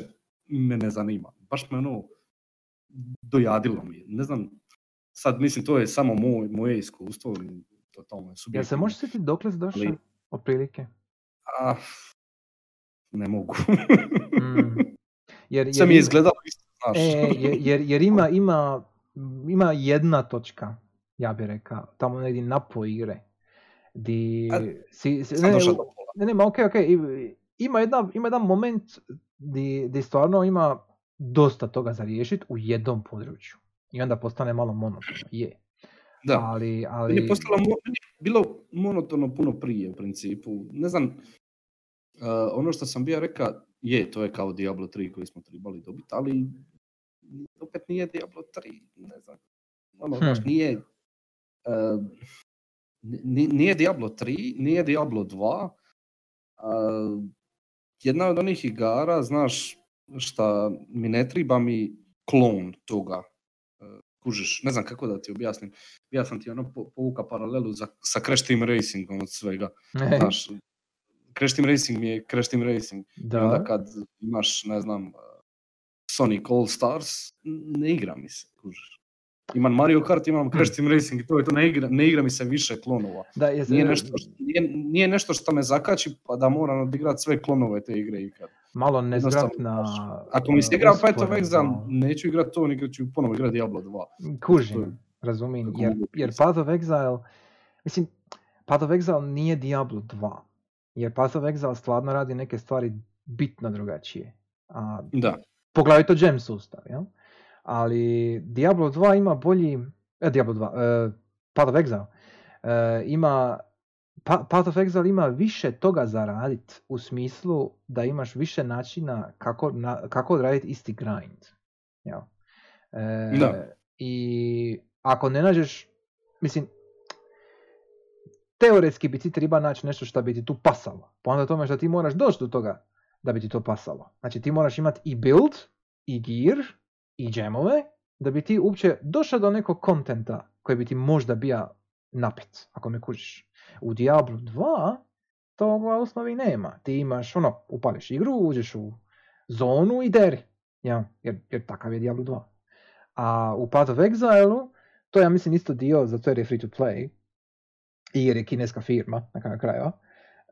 me ne zanima. Baš me ono, dojadilo mi. Ne znam, sad mislim, to je samo moj, moje iskustvo, totalno je subjektivno. Ja se možeš sjetiti dokle si došao, otprilike? A, ne mogu. mm. Jer, jer, Sve mi je izgledalo isto, znaš. E, jer, jer ima, ima, ima jedna točka, ja bih rekao, tamo negdje na po igre. Di, si, si, ne, ne, ne, ma ok, ok, ima, jedna, ima jedan moment di, di stvarno ima dosta toga za riješiti u jednom području. I onda postane malo monotono, je. Da, ali, ali... je postalo, bilo monotono puno prije u principu. Ne znam, ono što sam bio rekao, je, to je kao Diablo 3 koji smo trebali dobiti, ali opet nije Diablo 3, ne znam. Ono, hmm. nije, uh, nije Diablo 3, nije Diablo 2, uh, jedna od onih igara, znaš, šta mi ne treba mi klon toga. E, kužiš, ne znam kako da ti objasnim. Ja sam ti ono povuka paralelu za, sa Crash Team Racingom od svega. Znaš, Crash Team Racing mi je Crash Team Racing. Da. I onda kad imaš, ne znam, Sonic All Stars, ne igra mi se, kužiš. Imam Mario Kart, imam. Crash Team Racing i to je to, ne igra, ne igra mi se više klonova. Da, je, nije, nešto, nije, nije, nešto što me zakači pa da moram odigrati sve klonove te igre ikad. Malo nezgrapna... Ako mi se igra Path of Exile, neću igrati to, nego ću ponovo igrati Diablo 2. Kužim, razumijem, jer, jer Path of Exile, mislim, Path of Exile nije Diablo 2, jer Path of Exile stvarno radi neke stvari bitno drugačije. A, da. Poglavito gem sustav, jel? ali Diablo 2 ima bolji, e, Diablo 2, uh, Path of Exile, uh, ima, pa, Path of Exile ima više toga za radit, u smislu da imaš više načina kako, na, kako odraditi isti grind. Ja. E, da. I ako ne nađeš, mislim, teoretski bi ti treba naći nešto što bi ti tu pasalo. Pa onda tome što ti moraš doći do toga da bi ti to pasalo. Znači ti moraš imati i build, i gear, i džemove, da bi ti uopće došao do nekog kontenta koji bi ti možda bio napet, ako me kužiš. U Diablo 2 toga u osnovi nema. Ti imaš, ono, upališ igru, uđeš u zonu i deri. Ja, jer, jer takav je Diablo 2. A u Path of Exile, to ja mislim isto dio, zato jer je free to play, jer je kineska firma, na kraju krajeva,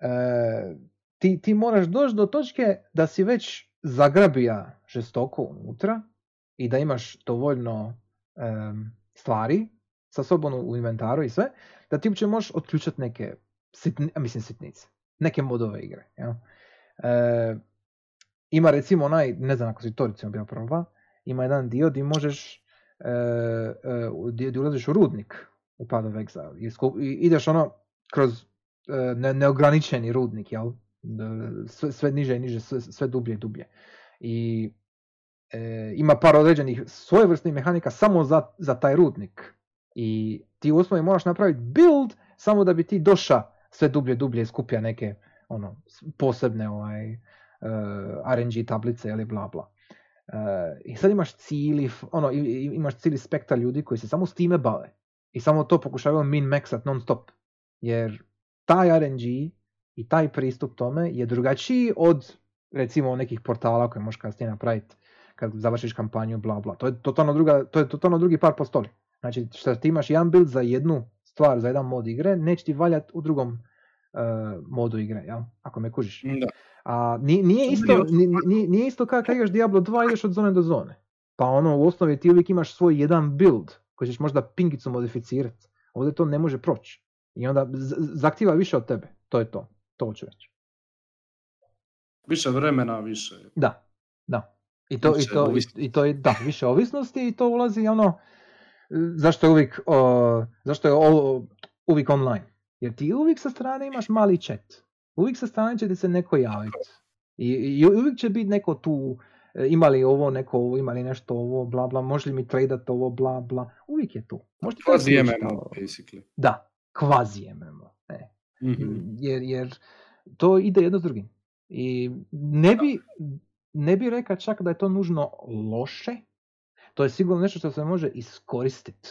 e, ti, ti moraš doći do točke da si već zagrabija žestoko unutra i da imaš dovoljno em, stvari sa sobom u inventaru i sve, da ti uopće možeš otključati neke sitni, mislim sitnice, neke modove igre. jel? E, ima recimo onaj, ne znam ako si to recimo bio proba, ima jedan dio gdje možeš, e, e, gdje ulaziš u rudnik u Path of Exile i, sku- i ideš ono kroz e, ne, neograničeni rudnik, jel? D- Sve, sve niže i niže, sve, sve dublje i dublje. I e, ima par određenih svojevrsnih mehanika samo za, za taj rudnik. I ti u osnovi moraš napraviti build samo da bi ti doša sve dublje dublje i skupija neke ono, posebne ovaj, e, RNG tablice ili bla bla. E, I sad imaš cijeli, ono, imaš cijeli spektar ljudi koji se samo s time bave. I samo to pokušavaju min-maxat non stop. Jer taj RNG i taj pristup tome je drugačiji od recimo nekih portala koje možeš kasnije napraviti kad završiš kampanju, bla bla. To je totalno, druga, to je totalno drugi par postoli. Znači, što ti imaš jedan build za jednu stvar, za jedan mod igre, neće ti valjat u drugom e, modu igre, jel? ako me kužiš. Da. A ni- nije To isto, meni ni- ni- nije isto kao kad igraš Diablo 2 ideš od zone do zone. Pa ono u osnovi ti uvijek imaš svoj jedan build koji ćeš možda pingicu modificirati. Ovdje to ne može proći. I onda z- zahtijeva više od tebe. To je to. To hoću reći. Više vremena, više. Da, da. I to, i to, i, to je, da, više ovisnosti i to ulazi ono, zašto je uvijek, o, zašto je ovo uvijek online. Jer ti uvijek sa strane imaš mali chat. Uvijek sa strane će ti se neko javiti. I, i uvijek će biti neko tu, e, ima li ovo, neko ovo, ima li nešto ovo, bla bla, može li mi tradat ovo, bla bla. Uvijek je tu. Možete Kvazi MMO, basically. Da, kvazi MMO. E. Mhm. jer, jer to ide jedno s drugim. I ne bi, ne bi rekao čak da je to nužno loše, to je sigurno nešto što se može iskoristiti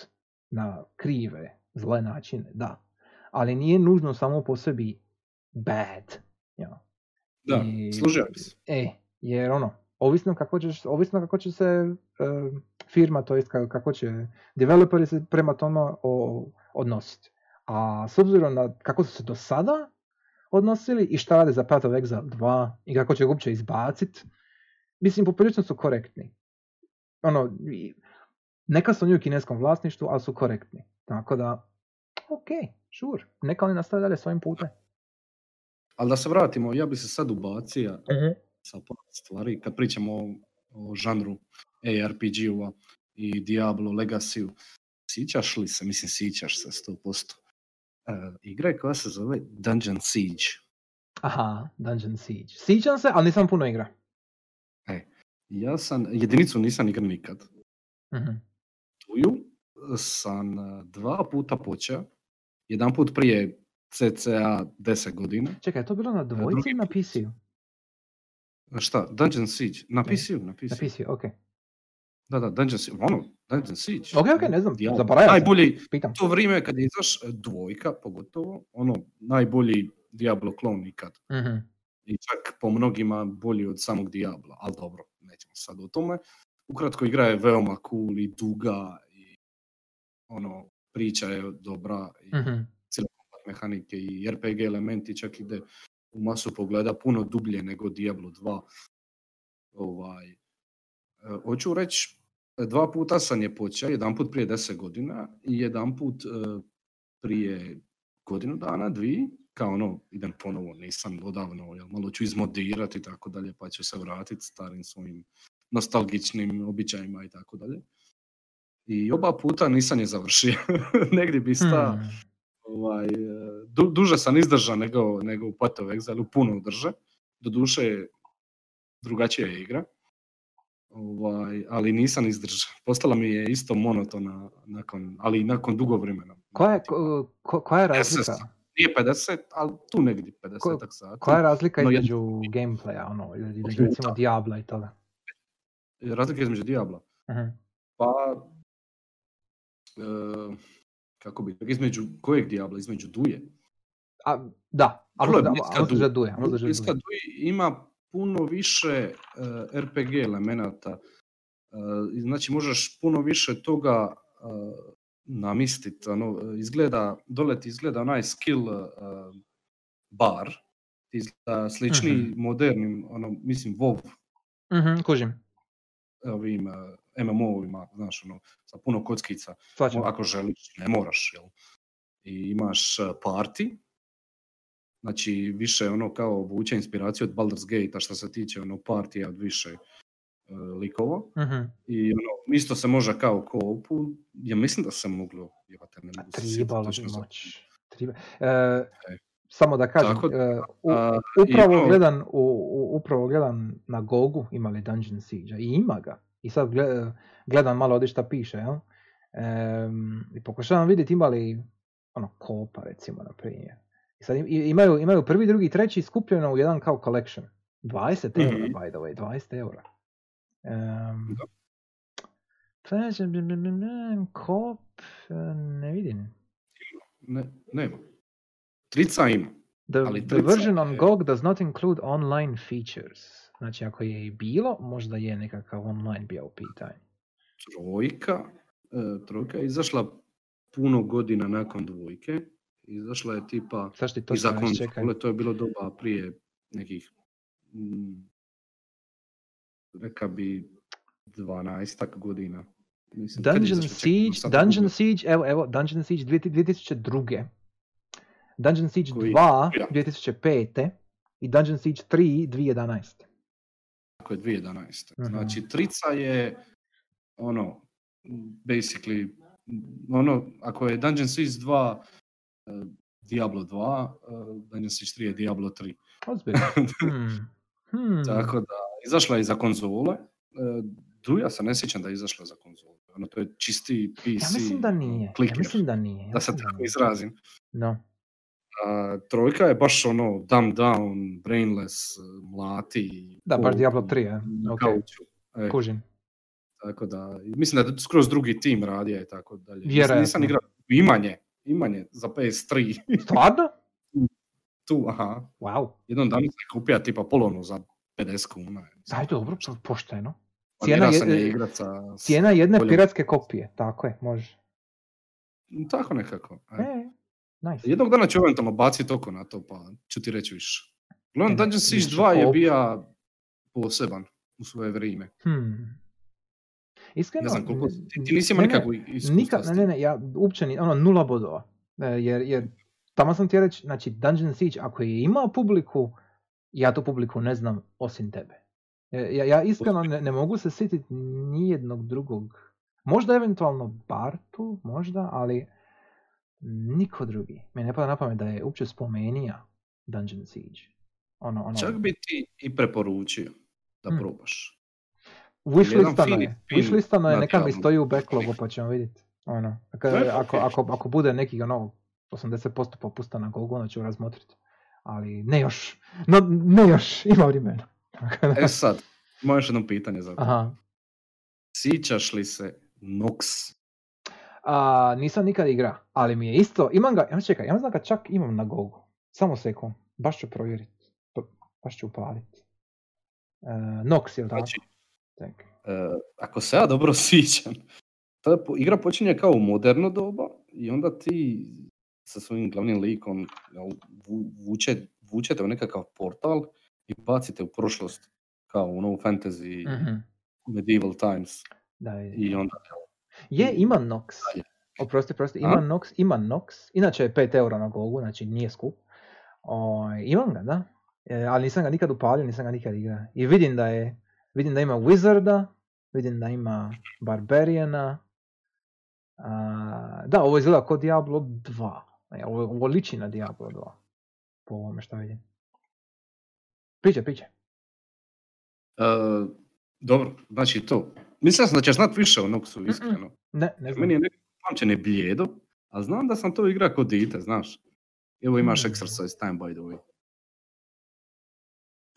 na krive, zle načine, da. Ali nije nužno samo po sebi bad. Ja. Da, I- se. E, jer ono, ovisno kako, ćeš, ovisno kako će se e, firma, to jest kako, će developeri se prema tome o- odnositi. A s obzirom na kako su se do sada odnosili i šta rade za Path of Exile 2 i kako će ga uopće izbacit, mislim poprilično su korektni. Ono, neka su oni u kineskom vlasništvu, ali su korektni. Tako da, ok, sure, neka oni nastavljaju dalje svojim putem. Ali da se vratimo, ja bi se sad ubacio sa stvari kad pričamo o, o žanru ARPG-ova i Diablo Legacy-u. Sjećaš li se, mislim sjećaš se 100%, uh, igre koja se zove Dungeon Siege. Aha, Dungeon Siege. Sjećam se, ali nisam puno igra. Ja sam, jedinicu nisam igrao nikad. Mhm. Tuju sam uh, dva puta počeo, jedan put prije cca 10 godina. Čekaj, je to bilo na dvojici drugi ili na. PC-u? Šta? Dungeon Siege? Na. PC-u, na PC-u. Na PC-u, ok. Da, da, Dungeon Siege. Ono, Dungeon Siege. Ok, ok, ne znam, zaboravio sam. Najbolji, Pitam. to vrijeme kad je izaš e, dvojka, pogotovo, ono, najbolji Diablo klon ikad. Mhm. I čak po mnogima bolji od samog Diabla, ali dobro, nećemo sad o tome. Ukratko, igra je veoma cool i duga i ono, priča je dobra i kombat mehanike i RPG elementi čak ide u masu pogleda puno dublje nego Diablo 2. Ovaj, e, hoću reći, dva puta sam je počeo, jedan put prije 10 godina i jedan put e, prije godinu dana, dvi, kao ono, idem ponovo, nisam odavno, jel, malo ću izmodirati i tako dalje, pa ću se vratiti starim svojim nostalgičnim običajima i tako dalje. I oba puta nisam je završio. Negdje bi sta, Hmm. ovaj, e, du, duže sam izdržao nego, nego u Path of Exile, puno drže. Doduše je drugačija je igra. Ovaj, ali nisam izdržao. Postala mi je isto monotona nakon, ali nakon dugo vremena. Koja je, ko- ko- koja je razlika? SS. Nije 50, ali tu negdje 50 Ko- sati. Koja je razlika No, između gameplaya, ono, između recimo Diabla i toga? Razlika između Diabla. Mhm. Pa, e, kako bi, između kojeg Diabla? Između Duje. A, da, a Vrlo je možda, bliska a možda Duju. za Duje, a možda za Bliska Duje. Duji ima puno više e, RPG elemenata. E, znači možeš puno više toga uh, namistiti. Ono, izgleda, dole ti izgleda onaj skill bar. Ti Izgleda slični Mhm. modernim, ono, mislim, WoW Mhm, kužim. ovim MMO-ovima, znaš, ono, sa puno kockica, Svačam. ako želiš, ne moraš, jel? I imaš uh, party, znači više ono kao vuče inspiraciju od Baldur's Gate-a što se tiče ono partija od više uh, likova. Mhm. I ono, isto se može kao koopu, ja mislim da se moglo, jebate, ne mogu Tribalo bi moć. Triba- E, samo da kažem, Tako e, u- a, upravo, i gledan, u, u- upravo gledam na Gogu imali Dungeon Siege i ima ga. I sad gle- gledam malo ovdje šta piše, jel? Em, I pokušavam vidjeti imali ono kopa recimo na primjer. I sad imaju, imaju prvi, drugi, treći skupljeno u jedan kao collection. 20 eura, Mhm. by the way, 20 eura. Um. Kop, e, ne vidim. Ne, nema. Trica ima. The, Ali the version on je- GOG does not include online features. Znači, ako je i bilo, možda je nekakav online bio u pitanju. Trojka, e, trojka je izašla puno godina nakon dvojke. Izašla je tipa ti i to za sam već čekaj. konzole, to je bilo doba prije nekih, mm, reka bi 12 godina. Mislim, Dungeon Siege, Dungeon. Siege, evo, evo, Dungeon Siege 2002. Dungeon Siege Koji- 2 ja. 2005. I Dungeon Siege 3 2011. Tako je 2011. Mhm. Znači, trica je ono, basically, ono, ako je Dungeon Siege 2 eh, Diablo 2, eh, Dungeon Siege 3 je Diablo 3. Ozbiljno. Hmm. Hmm. Tako da, izašla je za konzole. eh, Duja se ne sjećam da je izašla za konzole. Ono, to je čisti PC Ja mislim da nije. Ja kliker, mislim da nije. ja da se tako izrazim. No. A, trojka je baš ono dumb down, brainless, eh, mlati. Da, baš Diablo 3, je. na Ok. kauču. E, Kužim. Tako da, mislim da je skroz drugi tim radio i tako dalje. Vjerojatno. Nisam igrao imanje, imanje za PS3. Stvarno? tu, aha. Wow. Jednom danu sam kupio tipa polonu za 50 kuna. Daj dobro, po- pošteno. Cijena cijena je- Cijena jedne boljom- piratske kopije, tako je, može. Tako nekako. e. E, nice. Jednog dana ću eventualno baciti oko na to, pa ću ti reći više. Uglavnom, E, Dungeon Siege više 2 je bio poseban u svoje vrijeme. Hmm. Iskreno, Ne znam koliko... Ti, ti nisi imao nikakvu iskustva ne, ne, ne, ja uopće ni, ono, nula bodova. E, jer, jer, tamo sam ti reći, znači, Dungeon Siege, ako je imao publiku, ja tu publiku ne znam osim tebe. E, Ja, ja iskreno ne, ne mogu se sjetiti nijednog drugog. Možda eventualno Bartu, možda, ali niko drugi. Mi ne pada na pamet da je uopće spomenija Dungeon Siege. Ono, ono, Čak bi ti i preporučio da Hmm. probaš. Wishlistano je. Wishlistano je, neka mi stoji u backlogu pa ćemo vidjeti. Ono, ako, ako, ako, ako bude neki ono 80% popusta na Gogu, onda ću razmotriti. Ali ne još. No, ne još, ima vremena. E sad, još jedno pitanje za. Aha. Sjećaš li se Nox? A, nisam nikad igra, ali mi je isto, imam ga, ja čekaj, ja mislim da ga čak imam na Gogu. Samo sekund, baš ću provjeriti. Baš ću upaliti. Uh, Nox, jel tako? Znači, Čekaj. e, ako se ja dobro sjećam, ta igra počinje kao u moderno doba i onda ti sa svojim glavnim likom jel, vu- vuče, vučete u nekakav portal i bacite u prošlost kao u novu fantasy Mhm. medieval times Da vidim. i onda Je, ima Nox. Oprosti, prosti, ima Nox, ima Nox. Inače je 5 eura na Gogu, znači nije skup. O, imam ga, da. E, ali nisam ga nikad upalio, nisam ga nikad igrao. I vidim da je, vidim da ima Wizarda, vidim da ima Barbariana. A, da, ovo izgleda kao Diablo 2. E, ovo, ovo liči na Diablo 2. Po ovome što vidim. Piće, piće. E, dobro, znači to. Mislio sam da ćeš znat više o Noxu, iskreno. Ne, ne znam. Meni je neko pamćenje blijedo, a znam da sam to igra kod dite, znaš. Evo imaš Hmm. exercise time, by the way.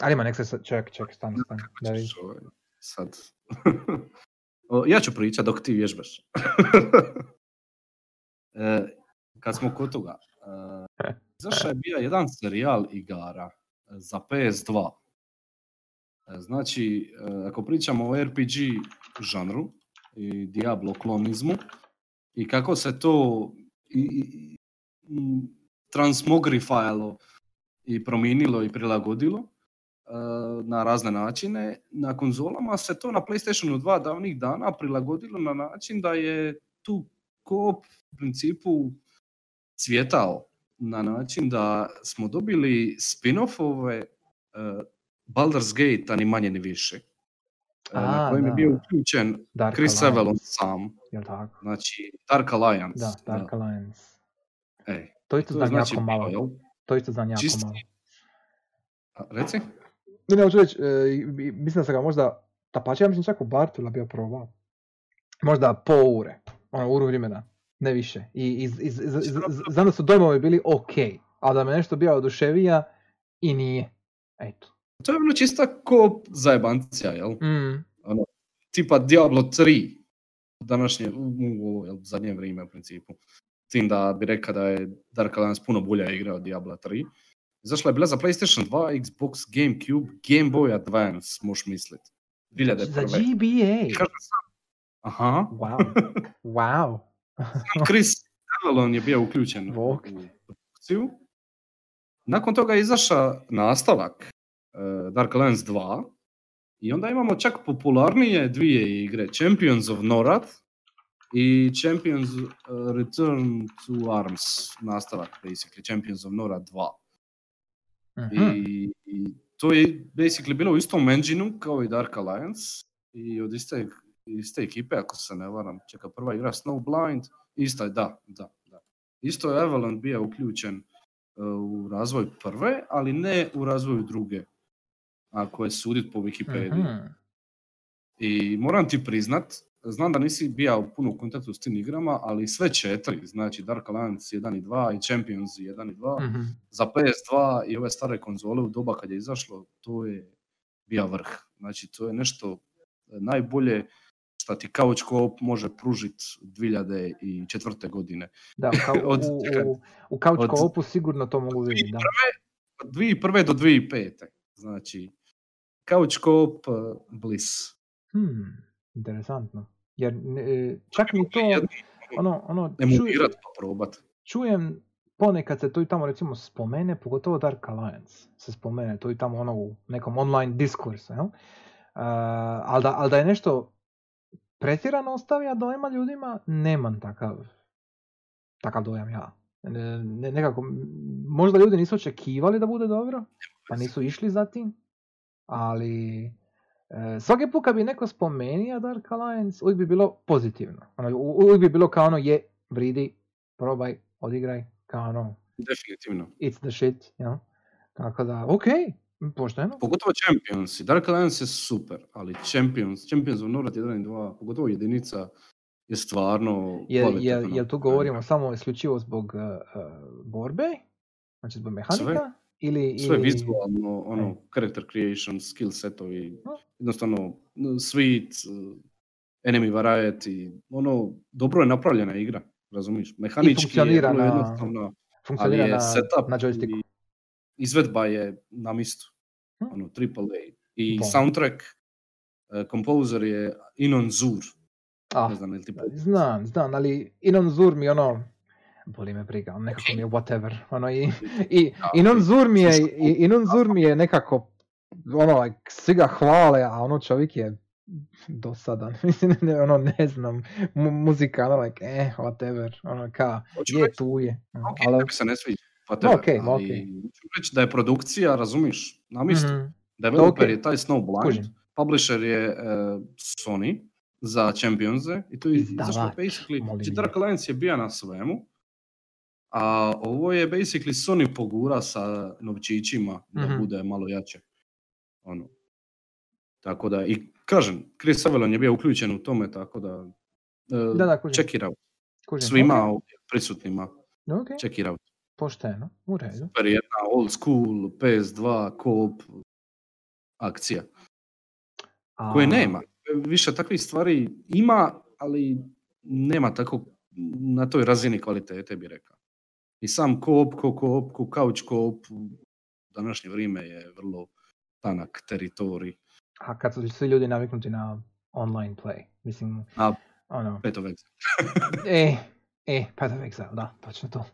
Ali ima nek se, sad- ček, ček, stani, stani. Da vidim. Ovaj, sad. O, ja ću pričat dok ti vježbaš. e, kad smo kod toga, e, izašao je bio jedan serijal igara e, za PS2. E, Znači, e, ako pričamo o RPG žanru i Diablo klonizmu i kako se to i, i, transmogrifajalo i promijenilo i prilagodilo, na razne načine. Na konzolama se to na PlayStationu 2 davnih dana prilagodilo na način da je tu koop u principu cvjetao na način da smo dobili spin-offove uh, Baldur's Gate, a ni manje ni više. Na A, kojem je da. bio uključen Dark Chris Avalon sam. Jel tako? Znači, Dark Alliance. Da, Dark Alliance. Ej, To isto to znam znači jako bio, malo. jel? To isto znam jako malo. Reci? Ne, ne, hoću reći, e, mislim da sam ga možda, tapače, ja mislim čak u Bartula bio probao. Možda po ure, ono, uru vremena, ne više. I iz, iz, iz, iz, iz- znam da su dojmovi bili ok, a da me nešto bio oduševija i nije. Eto. To je ono čista ko zajebancija, jel? Mm. Tipa Diablo 3 u današnje, u, u zadnje vrijeme u principu. Tim da bi rekao da je Dark Alliance puno bolja igra od Diablo 3. Izašla je bila za PlayStation 2, Xbox, Gamecube, Game Boy Advance, možeš mislit. 2001. Za GBA. Kaže sam, aha, Wow. Wow. Chris Avalon je bio uključen u Bog. produkciju. Nakon toga je izašao nastavak eh, Dark Alliance 2 i onda imamo čak popularnije dvije igre, Champions of Norad i Champions eh, Return to Arms, nastavak basically, Champions of Norad 2. Mhm. I, I to je basically bilo u istom engineu kao i Dark Alliance i od iste, iste ekipe, ako se ne varam, čeka prva igra Snowblind, ista je, da, da, da. Isto je Avalon bio uključen uh, u razvoj prve, ali ne u razvoju druge, ako je sudit po Wikipediji. Mhm. I moram ti priznat, znam da nisi bio puno u kontaktu s tim igrama, ali sve četiri, znači Dark Alliance 1 i 2 i Champions 1 i 2, Mhm. za PS2 i ove stare konzole u doba kad je izašlo, to je bio vrh. Znači, to je nešto najbolje šta ti couch co-op može pružit 2004. godine. Da, kao, Od- u, u, u couch co-opu sigurno to mogu vidjeti, da. Od 2001. do 2005. Znači, couch co-op uh, bliss. Hmm, interesantno. Jer e, čak ni to, ono, ono, ču- Emulirat pa probat. čujem ponekad se to i tamo recimo spomene, pogotovo Dark Alliance se spomene, to i tamo ono u nekom online diskursu, jel? Uh, ali, da, ali da je nešto pretjerano ostavlja dojma ljudima, nemam takav, takav dojam ja. Ne, ne- nekako, možda ljudi nisu očekivali da bude dobro, pa nisu išli za tim, ali svaki put kad bi neko spomenio Dark Alliance, uvijek bi bilo pozitivno. Ono, uvijek bi bilo kao ono, je, vridi, probaj, odigraj, kao ono, Definitivno. it's the shit, jel? Tako da, ok, pošteno. Pogotovo Champions. Dark Alliance je super, ali Champions, Champions of Norad 1 i 2, pogotovo jedinica, je stvarno jel, kvalitetno jel tu govorimo samo isključivo zbog uh, borbe? Znači zbog mehanika? Ili, Sve ili... vizualno, ono, character creation, skill setovi, No. jednostavno, sweet, uh, enemy variety, ono, dobro je napravljena igra, razumiješ? Mehanički je funkcionira vrlo na- jednostavna, ali je na, setup na i izvedba je na mistu, Hm. ono, triple A. I Bom. soundtrack, uh, composer je Inon Zur, Ah, ne znam, znam, znam, ali Inon Zur mi ono, boli me briga, nekako mi je whatever. Ono, i, i, Da, Inon Zur mi je, slušaj, i, Inon Zur mi je nekako, ono, like, svi ga hvale, a ono čovjek je dosadan. Mislim, ne, ono, ne znam, mu, muzika, ono, like, eh, whatever, ono, ka, Hoću je reći, tu je. ono, ok, ali, se ne sviđa, pa No, tebe, ok, ma ali ok. hoću reći da je produkcija, razumiš, na mistu. mhm, Developer ok. je taj Snowblind, Kužim. publisher je e, Sony za Championse i to je izašlo basically. Dark Alliance je bio na svemu, a ovo je basically Sony pogura sa novčićima da Mhm. bude malo jače. Ono. Tako da, i kažem, Chris Avalon je bio uključen u tome, tako da, e, Da, da, kužim. Svima ok, ovdje prisutnima, ok, check it out. pošteno, u redu. Super jedna old school PS2 co-op akcija. koje A, nema. Više takvih stvari ima, ali nema tako na toj razini kvalitete bi rekao. I sam koop, ko koop, ko couch koop u današnje vrijeme je vrlo tanak teritorij. A kad su svi ljudi naviknuti na online play, mislim, A, ono, Peto već. e, e, Path of Exile, da, točno to.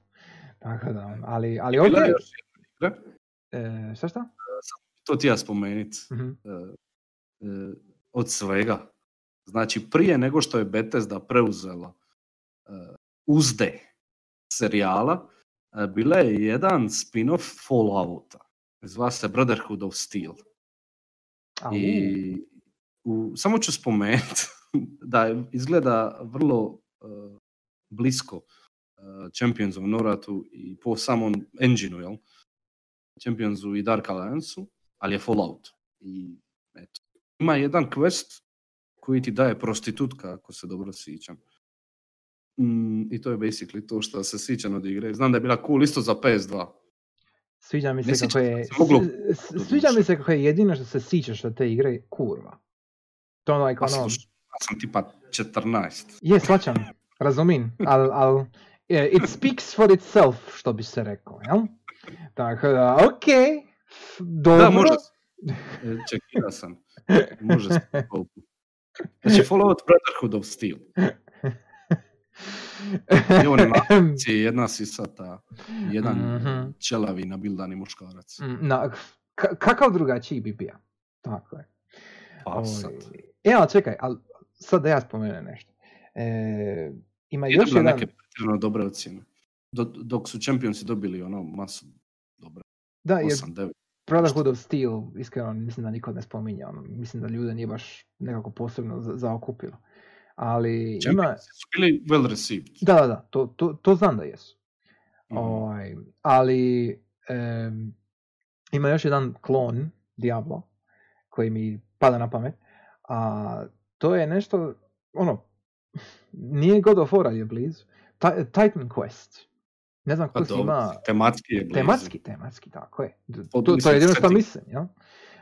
Tako da, ali, ali Bila je ovdje, još igra, e, šta šta? to ti ja spomenut. Mhm. e, e, od svega. Znači, prije nego što je Bethesda preuzela e, uzde serijala, e, bila je jedan spin-off Fallouta. Zva se Brotherhood of Steel. I u, samo ću spomenuti da izgleda vrlo e, blisko uh, Champions of Noratu i po samom engineu, jel? Championsu i Dark Alliance-u, ali je Fallout. I eto. Ima jedan quest koji ti daje prostitutka, ako se dobro sjećam. Mm, I to je basically to što se sjećam od igre. Znam da je bila cool isto za PS2. Sviđa mi Ne se kako je, se, moglo- sviđa mi se kako je jedino što se sjećaš od te igre kurva. To je like Pa ono, ja sam tipa 14. je svačam, razumim, al, al eh, it speaks for itself, što bi se rekao, jel? Tako da, ok, dobro. Da, može. E, Čekira sam. Može se. Znači, Fallout Brotherhood of Steel. I on je akciji, jedna sisata, jedan Mhm. čelavi nabildani muškarac. Mm, Na, ka- kakav drugačiji bi bio? Tako je. Pa sad. E, ali čekaj, ali sad da ja spomenem nešto. E, ima I još jedan... neke pretjerano dobre ocjene. Do, dok su Championsi dobili ono masu dobre. Da, jer 8, 9. Brotherhood of Steel, iskreno mislim da niko ne spominje, ono, mislim da ljude nije baš nekako posebno za- Ali ima... Championsi su bili well received. Da, da, da, to, to, to znam da jesu. Mhm. Ovaj, ali em, ima još jedan klon Diablo koji mi pada na pamet. A to je nešto, ono, nije God of War ali je blizu. Ti- Titan Quest. Ne znam Pa ko si dobro, ima... tematski je blizu. Tematski, tematski, tako je. To, to mislim, je jedino što mislim, jel?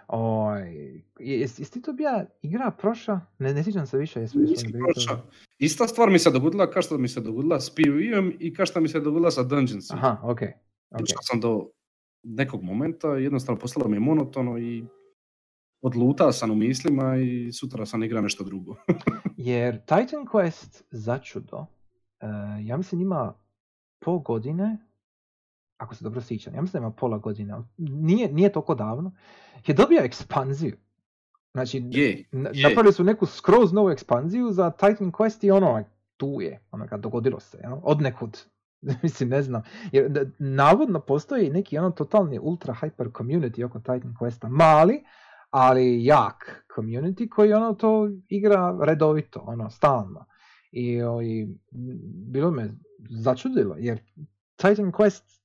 Oj, jesi, jesi ti to bija igra prošla? Ne, ne sjećam se više. Jesu, jesu to-. Ista stvar mi se dogodila kao što mi se dogodila s PvE-om i kao što mi se dogodila sa Dungeons. Aha, ok. okay. Sam do nekog momenta, jednostavno postalo mi je monotono i odlutao sam u mislima i sutra sam igra nešto drugo. Jer Titan Quest začudo, uh, ja mislim ima pol godine, ako se dobro sjećam, ja mislim da ima pola godine, ali nije, nije toliko davno, je dobio ekspanziju. Znači, Je, je. napravili su neku skroz novu ekspanziju za Titan Quest i ono, tu je, ono kad dogodilo se, jel? od nekud. mislim, ne znam. Jer navodno postoji neki ono totalni ultra hyper community oko Titan Questa. Mali, ali jak community koji ono to igra redovito, ono, stalno. I, o, i m, bilo me začudilo, jer Titan Quest,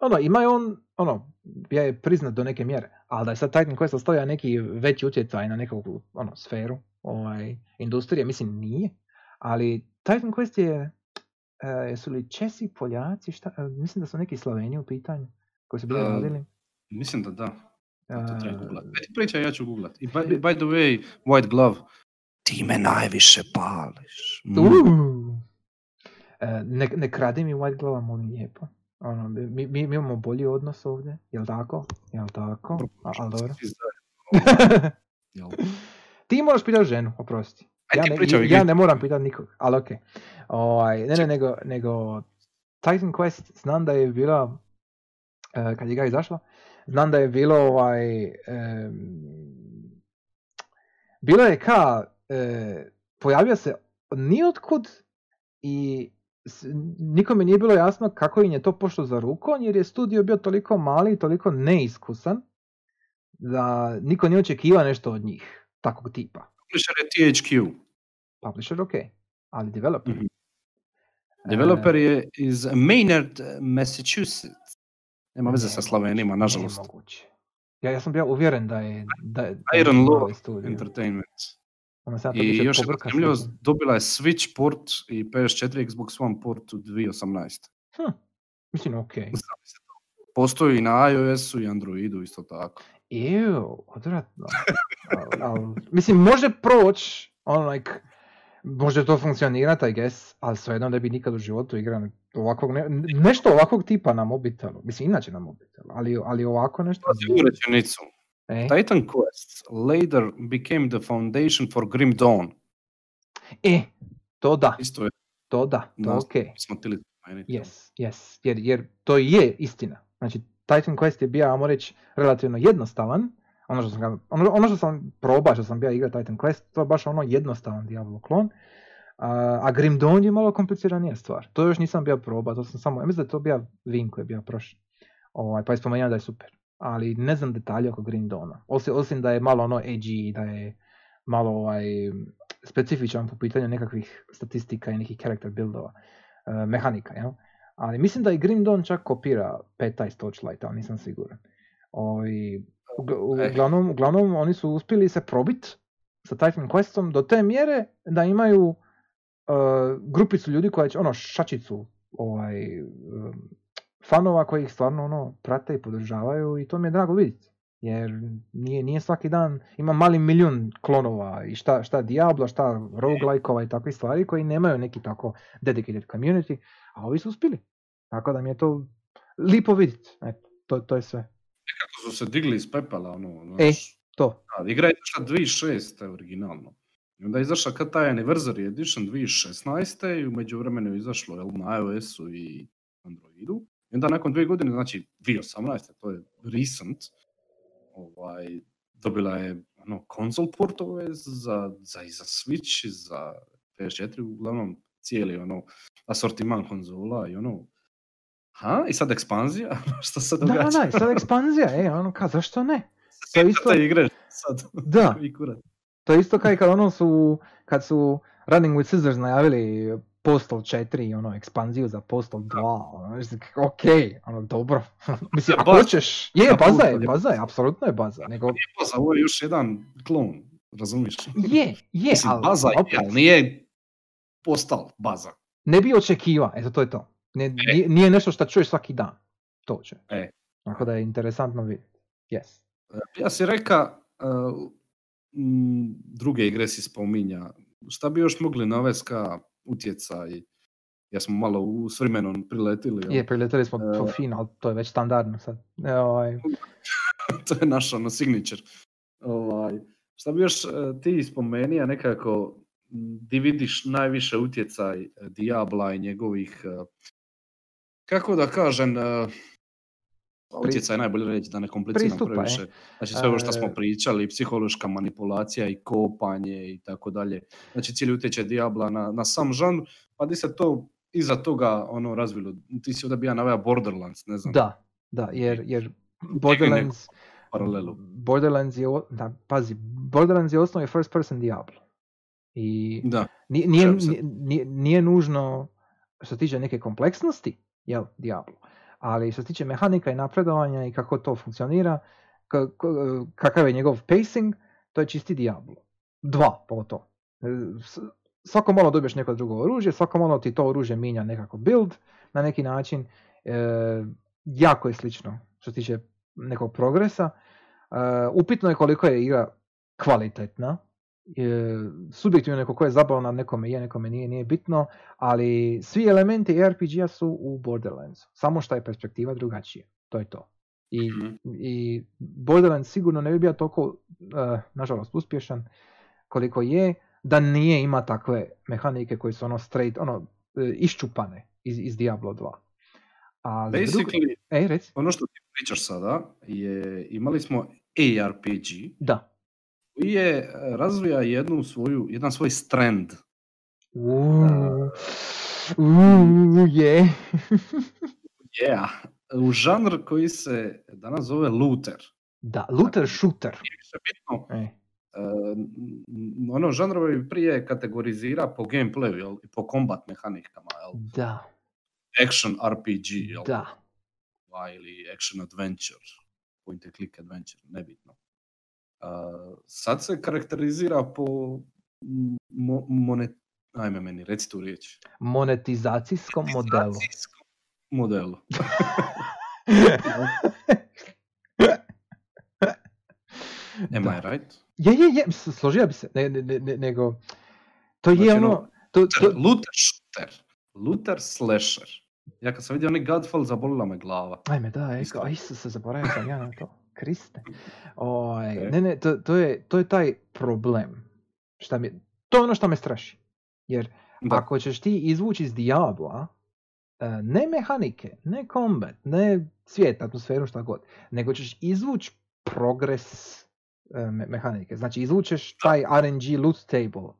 ono, ima je on, ono, ja je priznat do neke mjere, ali da je sad Titan Quest ostavlja neki veći utjecaj na neku, ono, sferu, ovaj, industrije, mislim, nije, ali Titan Quest je, e, jesu li Česi, Poljaci, šta, e, mislim da su neki Slaveni u pitanju, koji su bili E, radili. mislim da da. To treba googlat. Pričaj, ja ću googlat. I by, by the way, White Glove. Ti me najviše pališ. Mm. E, ne, ne kradi mi White Glove, molim lijepo. Ono, mi, mi, mi imamo bolji odnos ovdje, jel tako? Jel tako? A, ali dobro. Ti moraš pitati ženu, oprosti. Ja ne, ja ne moram pitati nikog, ali okej. Ovaj, ne, ne, nego, nego Titan Quest znam da je bila, e, kad je igra izašla, znam da je bilo ovaj, em, bilo je ka, e, pojavio se nijotkud i nikome nije bilo jasno kako im je to pošlo za rukom, jer je studio bio toliko mali i toliko neiskusan, da niko nije očekivao nešto od njih, takvog tipa. Publisher je THQ. Publisher ok, ali developer. Mhm. Developer je iz Maynard, Massachusetts. Nema veze sa Ne, Slavenima, nažalost. Ja, ja sam bio uvjeren da je... Da, je- Iron Law studio. Entertainment. Ja to I još zanimljivost, sve. dobila je Switch port i PS4 Xbox One port u 2018. Hm, mislim, ok. Postoji i na iOS-u i Androidu isto tako. Ew, odvratno. Al- al- mislim, može proć, on like, može to funkcionirati, I guess, ali svejedno da bi nikad u životu igrao ovakvog, ne, nešto ovakvog tipa na mobitelu. Mislim, inače na mobitelu, ali, ali ovako nešto. Pazi ovu rečenicu. E, Titan Quest later became the foundation for Grim Dawn. e, to da, Isto je, to da, to Da. ok. smo tili. Yes, yes, jer, jer to je istina. Znači, Titan Quest je bio, ajmo reći, relativno jednostavan, Ono što sam, ono, ono što sam probao, što sam bio igrao Titan Quest, to je baš ono jednostavan Diablo klon. A, a Grim Dawn je malo kompliciranija stvar. To još nisam bio probao, to sam samo, ja mislim da je to bio Vin koji je bio prošli. Ovaj, pa je spomenuo da je super. Ali ne znam detalje oko Grim Dawna. Osim, osim da je malo ono edgy, da je malo ovaj, specifičan po pitanju nekakvih statistika i nekih character buildova, e, mehanika, jel? Ali mislim da i Grim Dawn čak kopira peta iz Torchlighta, ali nisam siguran. Ovi, ugl- uglavnom, uglavnom oni su uspjeli se probit sa Titan Questom do te mjere da imaju uh, grupicu ljudi koja će, ono, šačicu ovaj, um, fanova koji ih stvarno ono, prate i podržavaju i to mi je drago vidjeti. Jer nije, nije svaki dan, ima mali milijun klonova i šta, šta Diablo, šta roguelike-ova i takve stvari koji nemaju neki tako dedicated community, a ovi su uspjeli. Tako da mi je to lipo vidjeti. Eto, to, to je sve. Nekako su se digli iz pepela, ono, E, znaš, to. da, igra je izašla 2006. originalno. I onda je izašla kad taj Anniversary Edition 2016. i u međuvremenu je izašlo jel, na iOS-u i Androidu. I onda nakon dvije godine, znači 2018. to je recent, ovaj, dobila je ono, console portove za, za, i za Switch, za PS4, uglavnom cijeli ono, asortiman konzola i ono, ha, i sad ekspanzija, što se događa? da, da, i sad ekspanzija, e, ono, ka, zašto ne? To je isto, igre sad. Da. To je isto kao i kad ono su, kad su Running with Scissors najavili Postal 4, ono, ekspanziju za Postal 2, ono, ok, ono, dobro. Mislim, ako hoćeš, je, baza je, je. baza je, apsolutno je baza, nego, Baza, ovo je još jedan klon, razumiješ? je, je, Mislim, ali, baza je, ali nije postal baza. ne bi očekiva, eto, to je to. Ne, nije, nije nešto što čuješ svaki dan, to će. E. Tako da je interesantno vidjeti, yes. Ja si reka, uh, druge igre si spominja, šta bi još mogli navesti ka utjecaj, ja smo malo u, s vremenom priletili? Je, priletili smo po E. fin, ali to je već standardno sad. E, ovaj, to je naš ono signature. Ovaj, šta bi još eh, ti spomenija nekako, di vidiš najviše utjecaj eh, Diabla i njegovih, kako da kažem, utjecaj je najbolje reći da ne kompliciram Pristupa, previše. Znači sve ovo što smo E. pričali, psihološka manipulacija i kopanje i tako dalje. Znači cijeli utjecaj Diabla na, na sam žanr, pa di se to iza toga ono razvilo. Ti si ovdje bio naveo Borderlands, ne znam, da, da, jer, jer Borderlands, paralelu. Borderlands je, da, pazi, Borderlands je osnovni first person Diablo. I Da, nije, nije, nije, nije- nužno što tiče neke kompleksnosti, jel, Diablo. Ali što se tiče mehanika i napredovanja i kako to funkcionira, ka- kakav je njegov pacing, to je čisti Diablo. Dva, pogotovo. E, Svako malo dobiješ neko drugo oružje, svako malo ti to oružje mijenja nekako build na neki način. E, jako je slično što se tiče nekog progresa. E, upitno je koliko je igra kvalitetna. E, subjektivno neko ko je zabavna, nekome je, nekome nije, nije bitno, ali svi elementi RPG-a su u Borderlandsu. Samo što je perspektiva drugačija. To je to. I, Mhm. i Borderlands sigurno ne bi bio toliko, eh, nažalost, uspješan koliko je, da nije ima takve mehanike koje su ono straight, ono, eh, iščupane iz, iz Diablo 2. A za drugo- Basically, Ej, reci. ono što ti pričaš sada je, imali smo ARPG Da. Koji je e, razvija jednu svoju, jedan svoj strand. Uuu, uuu, je. Yeah. U žanr koji se danas zove looter. da, looter shooter. Više bitno, E, n- ono žanrove bi prije kategorizira po gameplayu jel, i po combat mehanikama. Jel? da, Action RPG jel? da. ili action adventure, point and click adventure, nebitno. Sad se karakterizira po mo, monet, ajme meni, reci tu riječ. Monetizacijskom modelu. Monetizacijskom modelu. Am Da. I right? Je, je, je, složio bi se, ne, ne, ne, ne- nego, to je Znači, ono, ono, to, to, Looter shooter. Looter slasher. Ja kad sam vidio onaj Godfall, zabolila me glava. ajme da, a Isuse, zaboravio sam ja na to, Kriste. Ovaj, Ok. Ne, ne, to, to, je, to je taj problem, šta mi, to je ono što me straši, jer Da. ako ćeš ti izvući iz Diabla, e, ne mehanike, ne combat, ne svijet, atmosferu, šta god, nego ćeš izvući progres e, me- mehanike. Znači izvučeš taj RNG loot table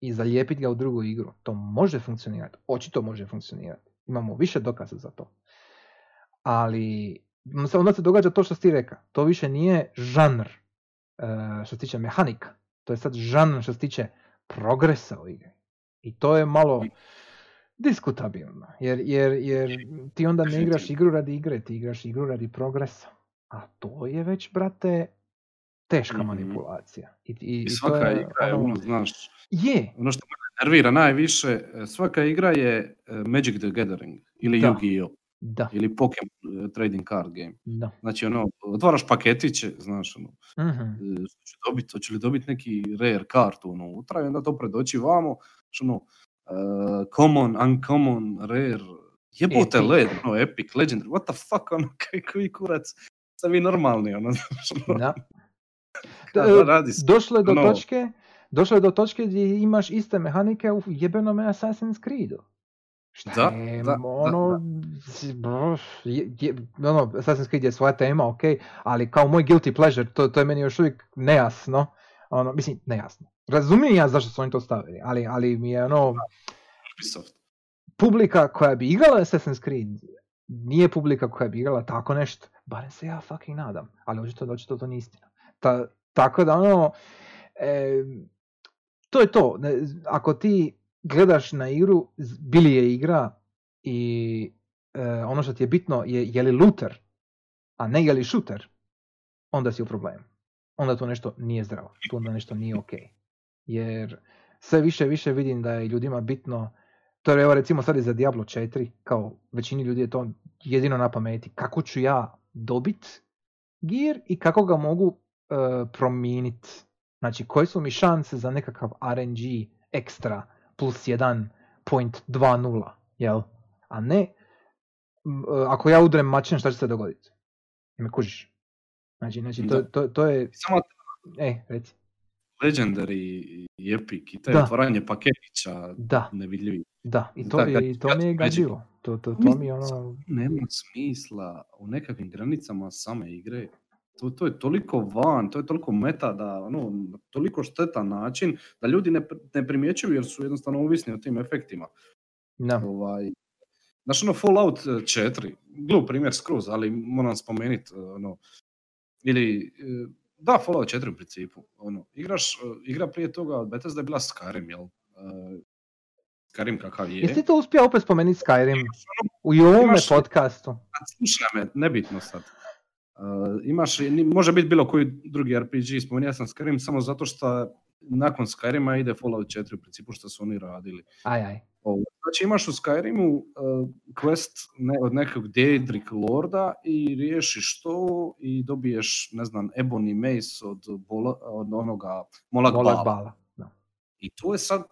i zalijepiti ga u drugu igru. To može funkcionirati. Očito može funkcionirati. Imamo više dokaza za to. Ali onda se događa to što si ti rekao. To više nije žanr e, što se tiče mehanika. To je sad žanr što se tiče progresa u igri. I to je malo diskutabilno. Jer, jer, jer ti onda ne igraš igru radi igre, ti igraš igru radi progresa. A to je već, brate, teška Mhm. manipulacija. I, i, I i to svaka je, igra je ono- ono, znaš, Je, ono što me nervira najviše, e, svaka igra je e, Magic the Gathering ili. Yu-Gi-Oh! Da, ili Pokemon e, Trading Card Game. da. Znači ono, otvaraš paketiće, znaš ono, Mhm. e, što će dobit, hoće li dobiti neki rare kartu unutra i onda to predoći vamo, što ono, e, common, uncommon, rare, jebote Epic. led, ono, epic, legendary, what the fuck, ono, kaj, koji kurac, ste vi normalni, ono, znaš, ono, Da. kada E, radi se, Došlo je do ono- točke, došlo je do točke gdje imaš iste mehanike u jebenome Assassin's Creedu. Šta Da, je, da, da, ono, boš, je, je- ono, Assassin's Creed je svoja tema, ok, ali kao moj guilty pleasure, to, to je meni još uvijek nejasno, ono, mislim, nejasno. Razumijem ja zašto su oni to stavili, ali, ali mi je ono, Ubisoft. publika koja bi igrala Assassin's Creed nije publika koja bi igrala tako nešto, barem se ja fucking nadam, ali očito, očito to nije istina. Ta, tako da ono, e, to je to, ne, ako ti gledaš na igru, bili je igra i e, ono što ti je bitno je je li looter, a ne je li shooter, onda si u problemu. Onda to nešto nije zdravo, tu onda nešto nije ok. Jer sve više više vidim da je ljudima bitno, to je evo recimo sad za Diablo 4, kao većini ljudi je to jedino na pameti, kako ću ja dobit gear i kako ga mogu uh, promijeniti. Znači, koje su mi šanse za nekakav RNG ekstra plus 1.20, jel? A ne, e, ako ja udrem mačem, šta će se dogoditi? Me kužiš? Znači, znači to, to, to je, Samo e, reci, Legendary i Epic i taj Da. otvaranje paketića da, nevidljivi. da, i to, Da, kad- i to mi je gađivo. To, to, to mi ono, Nema smisla u nekakvim granicama same igre. To, to je toliko van, to je toliko meta da, ono, toliko štetan način da ljudi ne, ne primjećuju jer su jednostavno ovisni o tim efektima. da, Ovaj, Znaš, ono Fallout 4, glup primjer skroz, ali moram spomenuti, ono, ili, e, da, Fallout 4 u principu, ono, igraš, e, igra prije toga od Bethesda je bila Skyrim, jel? E, Skyrim kakav je. Jesi to uspio opet spomenuti Skyrim u i ovome podcastu? Slušaj me, nebitno sad. Imaš, može biti bilo koji drugi RPG, spomenuo sam Skyrim samo zato što nakon Skyrima ide Fallout 4 u principu što su oni radili. Aj, aj. Znači imaš u Skyrimu uh, quest ne, od nekog Daedric Lorda i riješiš to i dobiješ, ne znam, Ebony Mace od, bola, od onoga Molag Bala. I to je sad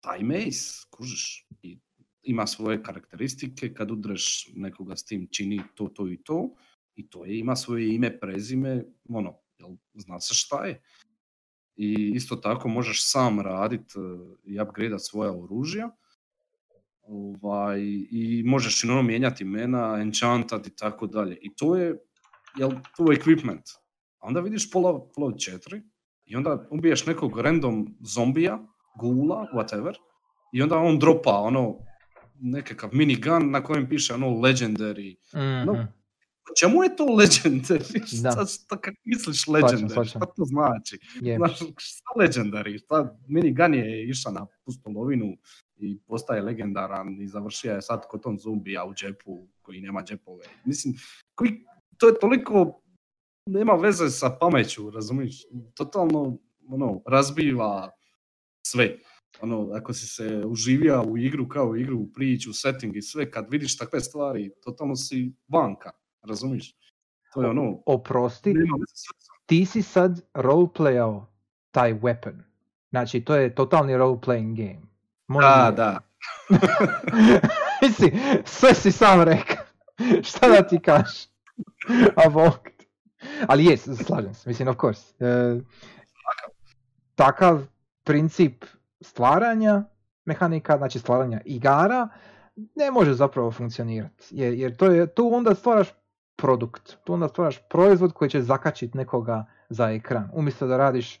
taj mace, kužiš. I ima svoje karakteristike, kad udreš nekoga s tim čini to, to i to. I to je, ima svoje ime, prezime, ono, jel, zna se šta je. I isto tako možeš sam radit eh, i upgradeat svoja oružja. Ovaj, I možeš i ono mijenjati imena, enchantat i tako dalje. I to je, jel, to je equipment. A onda vidiš Fallout Fallout 4 i onda ubiješ nekog random zombija, gula, whatever, i onda on dropa ono nekakav minigun na kojem piše ono legendary. Mhm. No, Čemu je to legendary? Da. Šta, šta, kako misliš legendary? Šta to znači? Je. Znaš, šta legendary? Šta, minigun je išao na pustolovinu i postaje legendaran i završio je sad kod on zombija u džepu koji nema džepove. Mislim, koji, to je toliko nema veze sa pameću, razumiješ? Totalno ono, razbiva sve. Ono, ako si se uživio u igru kao u igru, u priču, setting i sve, kad vidiš takve stvari, totalno si vanka, razumiješ? To je ono, Oprosti, ti si sad roleplayao taj weapon. Znači, to je totalni role-playing game. Molim Da, te. da. Mislim, sve si sam rekao. Šta da ti kažeš? A bog. Ali jes, slažem se, mislim, of course. E, takav princip stvaranja mehanika, znači stvaranja igara, ne može zapravo funkcionirati. Jer, jer to je, tu onda stvaraš produkt. Tu onda stvaraš proizvod koji će zakačiti nekoga za ekran. Umjesto da radiš e,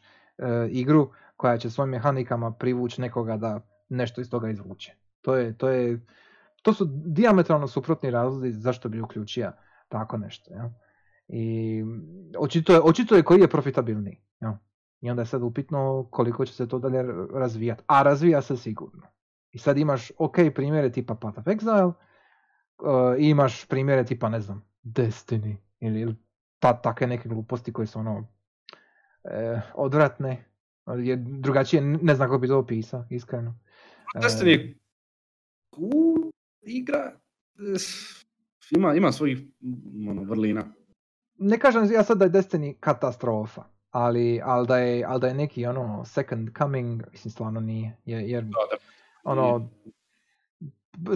igru koja će svojim mehanikama privući nekoga da nešto iz toga izvuče. To je, to je, to su diametralno suprotni razlozi zašto bi uključio tako nešto. Ja? I očito je, očito je koji je profitabilniji. Ja? I onda je sad upitno koliko će se to dalje razvijati. A razvija se sigurno. I sad imaš ok primjere tipa Path of Exile, uh, imaš primjere tipa, ne znam, Destiny ili ta, takve neke gluposti koje su ono eh, odvratne. Je drugačije, ne znam kako bi to opisao, iskreno. Destiny je cool igra, ima, ima svojih ono, vrlina. Ne kažem ja sad da je Destiny katastrofa, ali, ali, da, je, ali da je neki ono second coming, mislim stvarno nije. Jer, jer ono,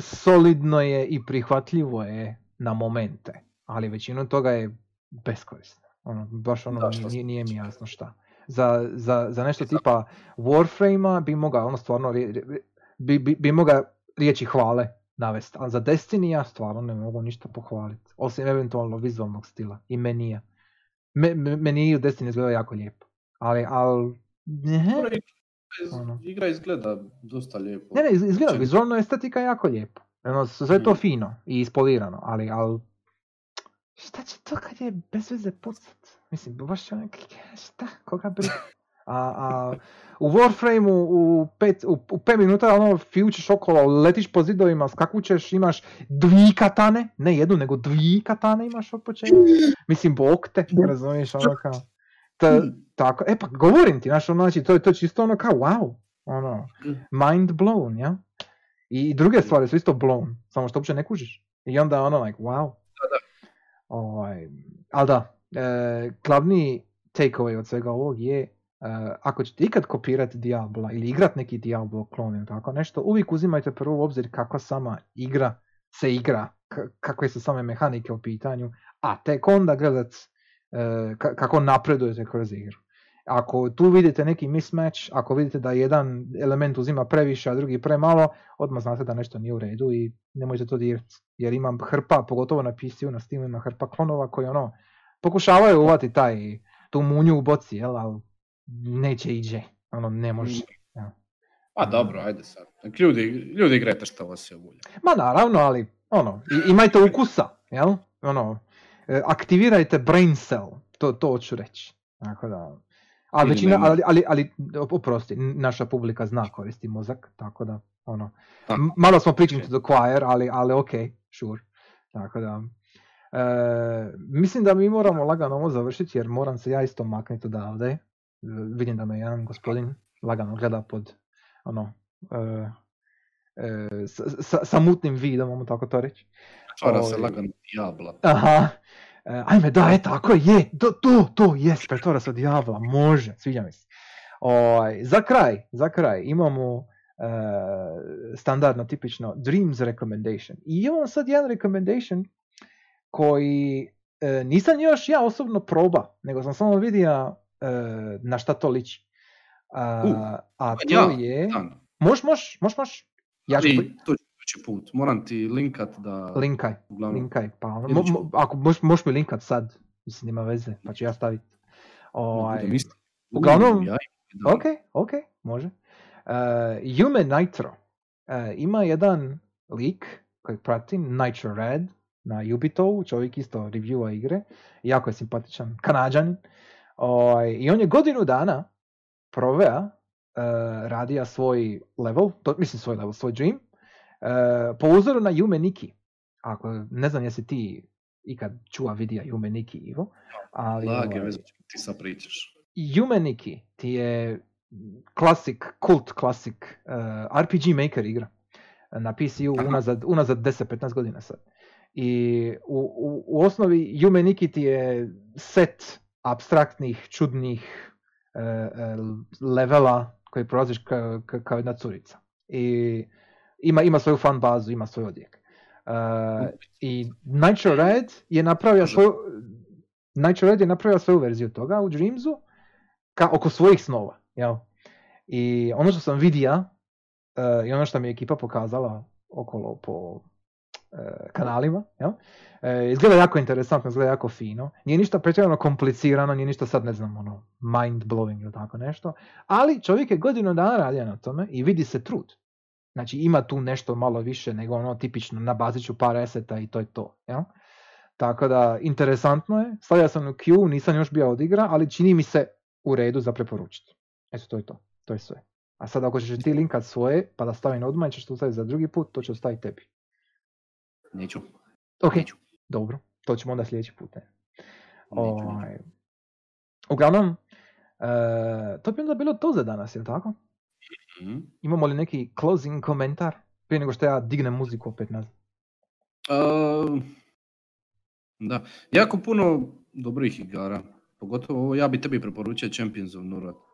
solidno je i prihvatljivo je na momente, ali većinu toga je beskorisno. Ono, baš ono, nije, nije mi jasno šta. Za, za, za nešto tipa Warframe-a bi mogao ono stvarno bi, bi, bi mogao riječi hvale navesti, ali za Destiny ja stvarno ne mogu ništa pohvaliti, osim eventualno vizualnog stila i menija. Me, meni u Destiny izgleda jako lijepo, ali, ali ne, ono. Igra izgleda dosta lijepo. Ne, ne, izgleda, vizualno estetika jako lijepo. Ono, sve je to mm. fino i ispolirano, ali, ali šta će to kad je bez veze pucat? Mislim, baš onak, šta, koga briga? A, a u Warframe u 5 u, u pet minuta ono fiučiš okolo, letiš po zidovima, skakućeš, imaš dvi katane, ne jednu nego dvi katane imaš od početka. Mislim, bok te, razumiješ, ono kao. Ta, tako, e pa govorim ti, znaš, ono, znači, to je to čisto ono kao wow, ono, mind blown, ja? I druge stvari su isto blown, samo što uopće ne kužiš. I onda ono, like, wow. Ovaj, ali da, e, glavni takeaway od svega ovog je Uh, ako ćete ikad kopirati Diabla ili igrat neki Diablo klon ili tako nešto, uvijek uzimajte prvo u obzir kakva sama igra se igra, kakve su same mehanike u pitanju, a tek onda gledat uh, kako napredujete kroz igru. Ako tu vidite neki mismatch, ako vidite da jedan element uzima previše, a drugi premalo, odmah znate da nešto nije u redu i nemojte to dirati. Jer imam hrpa, pogotovo na PC-u, na Steamu ima hrpa klonova koji ono, pokušavaju uvati taj, tu munju u boci, jel, ali neće iđe, ono ne može. Mm. Ja. Pa dobro, ajde sad. Ljudi, ljudi igrajte što vas se volje. Ma naravno, ali ono, imajte ukusa, jel? Ono, e, aktivirajte brain cell, to, to hoću reći. Tako da, ali većina, ali, ali, ali, oprosti, naša publika zna koristi mozak, tako da, ono, tako. malo smo preaching to the choir, ali, ali ok, sure. Tako da, e, mislim da mi moramo lagano ovo završiti, jer moram se ja isto maknuti odavde vidim da me jedan gospodin lagano gleda pod ono uh, uh, sa, sa, mutnim vidom, mogu tako to reći. Čara se ovaj, lagano diabla. Aha. Uh, ajme, da, je tako je, to, to, to, jes, pretvara se diabla, može, sviđa mi se. Ovaj, za kraj, za kraj, imamo standardno, tipično Dreams recommendation. I imamo sad jedan recommendation koji uh, nisam još ja osobno proba, nego sam samo vidio uh, na šta to liči. Uh, a to ja, je... Moš, moš, moš, moš. Ja ću... to će put. Moram ti linkat da... Linkaj, uglavnom. linkaj. Pa, ono, mo, mo, ako moš, moš mi linkat sad, mislim, nema veze, pa ću ja staviti. Ovaj, uglavnom, ja, ok, ok, može. Uh, Human Nitro uh, ima jedan lik koji pratim, Nitro Red, na Ubitovu, čovjek isto reviewa igre, jako je simpatičan, kanadžan. Ovaj, I on je godinu dana proveo, uh, radija svoj level, to, mislim svoj level, svoj dream, uh, po uzoru na Yume Nikki. Ako, ne znam jesi ti ikad čuva vidija Yume Nikki, Ivo. Ali, Lage, ovaj, ti sad pričaš. Yume Nikki ti je klasik, kult klasik uh, RPG Maker igra na PC-u unazad, unazad 10-15 godina sad. I u, u, u osnovi ti je set abstraktnih, čudnih e, e, levela koji prolaziš ka, ka, kao jedna curica. I ima, ima svoju fan bazu, ima svoj odjek. Uh, I Nitro Red je napravio svoju Nitro Red je napravio svoju verziju toga u Dreamsu ka, oko svojih snova. Jel? I ono što sam vidio uh, i ono što mi je ekipa pokazala okolo po kanalima. Jel? E, izgleda jako interesantno, izgleda jako fino. Nije ništa pretjerano komplicirano, nije ništa sad ne znam ono mind blowing ili tako nešto. Ali čovjek je godinu dana radio na tome i vidi se trud. Znači ima tu nešto malo više nego ono tipično nabazit ću par eseta i to je to. Jel? Tako da interesantno je, stavio sam u queue, nisam još bio odigra, ali čini mi se u redu za preporučiti. Eto to je to, to je sve. A sad ako ćeš ti linkat svoje, pa da stavim odmah, ćeš to staviti za drugi put, to ću ostaviti tebi. Neću. Ok, dobro, to ćemo onda sljedeći put. Ne. Ovaj, uglavnom, e, to bi onda bilo to za danas, je tako? mm Imamo li neki closing komentar prije nego što ja dignem muziku opet nazad? Uh, da, jako puno dobrih igara. Pogotovo ovo, ja bi tebi preporučio Champions of Nurat.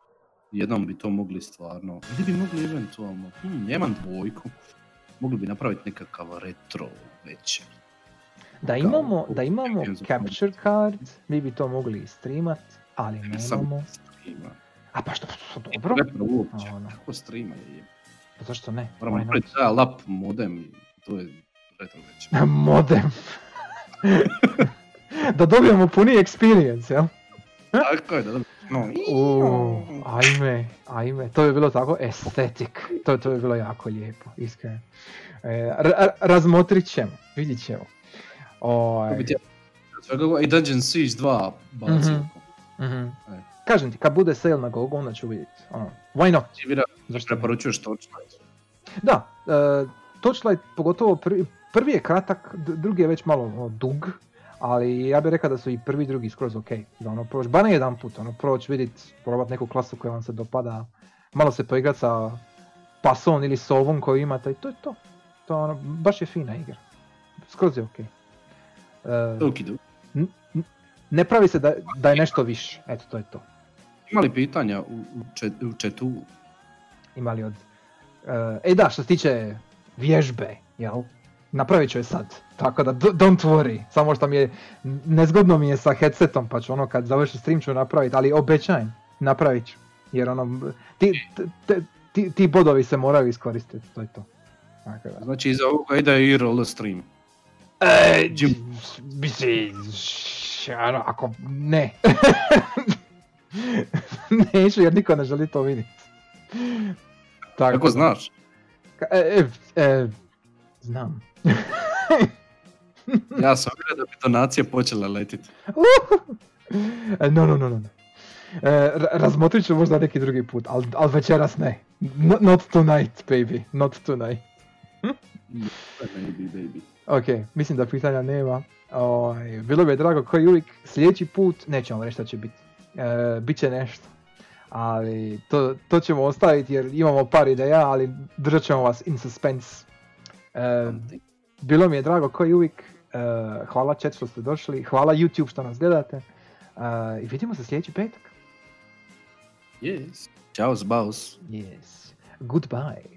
Jednom bi to mogli stvarno. Ili bi mogli eventualno, hm, nemam dvojku. Mogli bi napraviti nekakav retro večer. Da imamo, da imamo capture card, mi bi to mogli streamat, ali nemamo. A pa što, dobro? Retro uopće, ono. kako streama je? Pa zašto ne? Moramo napraviti lap modem i to je retro večer. modem. da dobijemo puni experience, jel? Tako je, da no. ajme, ajme, to bi bilo tako estetik, to, to bi bilo jako lijepo, iskreno. E, razmotrit ćemo, vidit ćemo. Oj. I Dungeon Siege 2 bacio. Mm-hmm. mm Kažem ti, kad bude sale na Gogu, onda ću vidjeti. Ono, why not? Ti vira, Zašto preporučuješ Torchlight? Da, uh, Torchlight pogotovo prvi, prvi je kratak, drugi je već malo ono, dug, ali ja bih rekao da su i prvi i drugi skroz ok. Da ono proći, ba ne jedan put, ono proći vidjeti, probati neku klasu koja vam se dopada, malo se poigrati sa pasom ili sovom koju imate i to je to. To ono, baš je fina igra. Skroz je ok. Uh, ne pravi se da, da je nešto više, eto to je to. Ima li pitanja u, u chatu? Ima li od... Uh, e da, što se tiče vježbe, jel? Napravit ću je sad, tako da don't worry, samo što mi je, nezgodno mi je sa headsetom, pa ću ono kad završi stream ću napraviti, ali obećajem, napravit ću, jer ono, ti, ti, ti, bodovi se moraju iskoristiti, to je to. Tako da. Znači iza ovoga ide i roll stream. E, misli, ono, ako ne. Neću jer niko ne želi to vidjeti. Tako Kako znaš? E, e, e, znam. ja sam vidio da bi donacije počele letiti. E, no, no, no, no. E, razmotrit ću možda neki drugi put, ali al večeras ne. Not, not tonight, baby. Not tonight. Maybe, baby. Ok, mislim da pitanja nema. O, ovaj, bilo bi je drago koji uvijek sljedeći put, nećemo reći šta će biti. E, Biće nešto. Ali to, to ćemo ostaviti jer imamo par ideja, ali držat ćemo vas in suspense. E, bilo mi je drago koji uvijek. E, hvala chat što ste došli. Hvala YouTube što nas gledate. E, I vidimo se sljedeći petak. Yes. Ciao, zbaus. Yes. Goodbye.